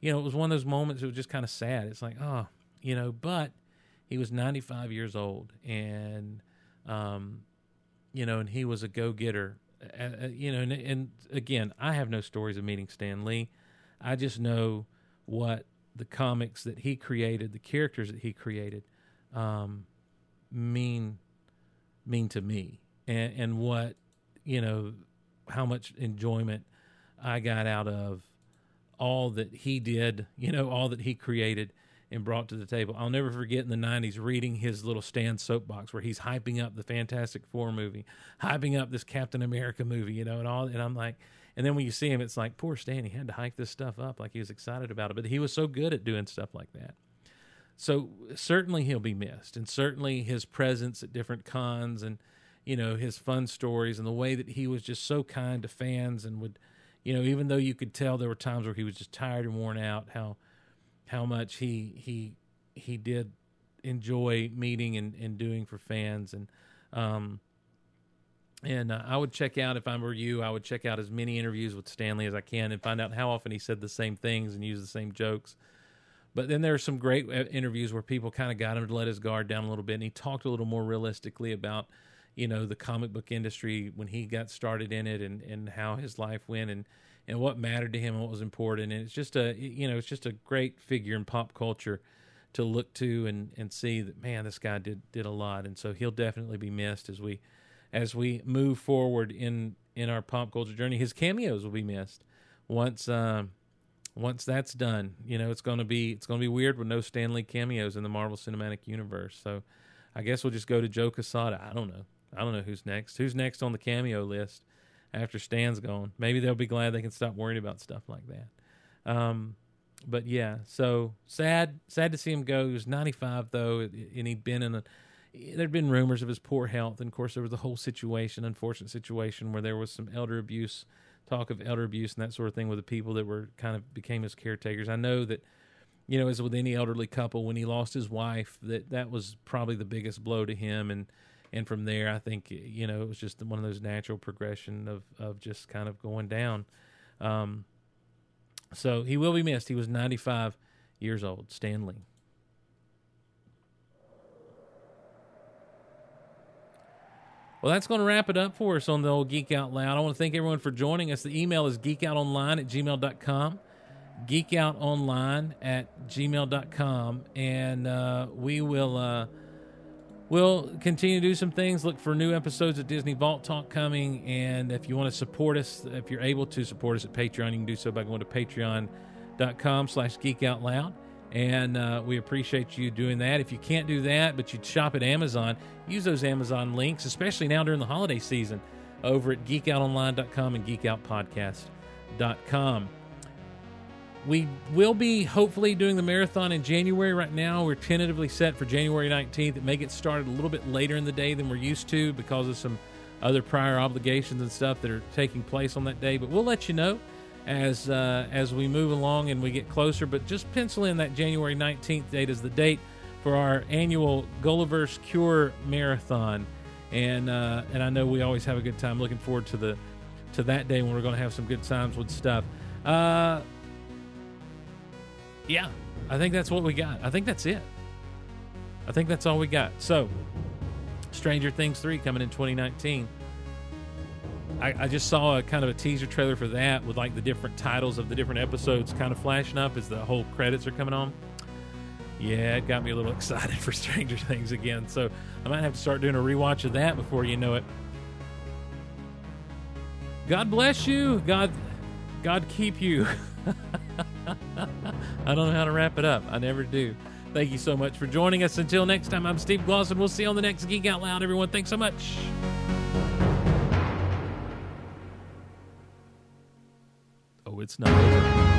you know, it was one of those moments. It was just kind of sad. It's like, oh, you know, but he was 95 years old, and um, you know, and he was a go getter, uh, you know, and, and again, I have no stories of meeting Stan Lee. I just know what the comics that he created, the characters that he created, um, mean mean to me and, and what you know how much enjoyment I got out of all that he did, you know, all that he created and brought to the table. I'll never forget in the 90s reading his little Stan soapbox where he's hyping up the Fantastic Four movie, hyping up this Captain America movie, you know, and all. And I'm like, and then when you see him, it's like, poor Stan, he had to hype this stuff up like he was excited about it. But he was so good at doing stuff like that. So certainly he'll be missed, and certainly his presence at different cons and you know his fun stories and the way that he was just so kind to fans and would, you know, even though you could tell there were times where he was just tired and worn out, how how much he he he did enjoy meeting and, and doing for fans. And um and uh, I would check out if I were you, I would check out as many interviews with Stan Lee as I can and find out how often he said the same things and used the same jokes. But then there are some great uh, interviews where people kind of got him to let his guard down a little bit, and he talked a little more realistically about, you know, the comic book industry when he got started in it, and and how his life went, and and what mattered to him and what was important. And it's just a, you know, it's just a great figure in pop culture to look to and and see that man, this guy did did a lot, and so he'll definitely be missed as we as we move forward in in our pop culture journey. His cameos will be missed once. Um, once that's done, you know, it's going to be it's going to be weird with no Stan Lee cameos in the Marvel Cinematic Universe. So, I guess we'll just go to Joe Quesada. I don't know. I don't know who's next. Who's next on the cameo list after Stan's gone? Maybe they'll be glad they can stop worrying about stuff like that. Um, but yeah, so sad, sad to see him go. He was 95 though, and he'd been in a. There'd been rumors of his poor health, and of course there was a whole situation, unfortunate situation, where there was some elder abuse talk of elder abuse and that sort of thing with the people that were kind of became his caretakers. I know that, you know, as with any elderly couple, when he lost his wife, that that was probably the biggest blow to him. And and from there, I think you know it was just one of those natural progression of of just kind of going down. Um, so he will be missed. He was 95 years old, Stan Lee. Well, that's going to wrap it up for us on the old Geek Out Loud. I want to thank everyone for joining us. The email is geekoutonline at gmail.com. Geekoutonline at gmail.com. And uh, we will. Uh, We'll continue to do some things. Look for new episodes of Disney Vault Talk coming. And if you want to support us, if you're able to support us at Patreon, you can do so by going to patreon.com slash geekoutloud and uh, we appreciate you doing that. If you can't do that, but you shop at Amazon, use those Amazon links, especially now during the holiday season, over at geekoutonline.com and geekoutpodcast.com. We will be hopefully doing the marathon in January. Right now, we're tentatively set for January 19th. It may get started a little bit later in the day than we're used to because of some other prior obligations and stuff that are taking place on that day, but we'll let you know as uh, as we move along and we get closer. But just pencil in that January 19th date as the date for our annual Golaverse Cure Marathon, and uh, and I know we always have a good time. Looking forward to the to that day when we're going to have some good times with stuff. Uh, yeah, I think that's what we got. I think that's it. I think that's all we got. So, Stranger Things 3 coming in 2019. I, I, just saw a kind of a teaser trailer for that with like the different titles of the different episodes kind of flashing up as the whole credits are coming on. Yeah, it got me a little excited for Stranger Things again. So I might have to start doing a rewatch of that before you know it. God bless you. God, God keep you. I don't know how to wrap it up. I never do. Thank you so much for joining us. Until next time, I'm Steve Glosson. We'll see you on the next Geek Out Loud, everyone. Thanks so much. Oh, it's not over.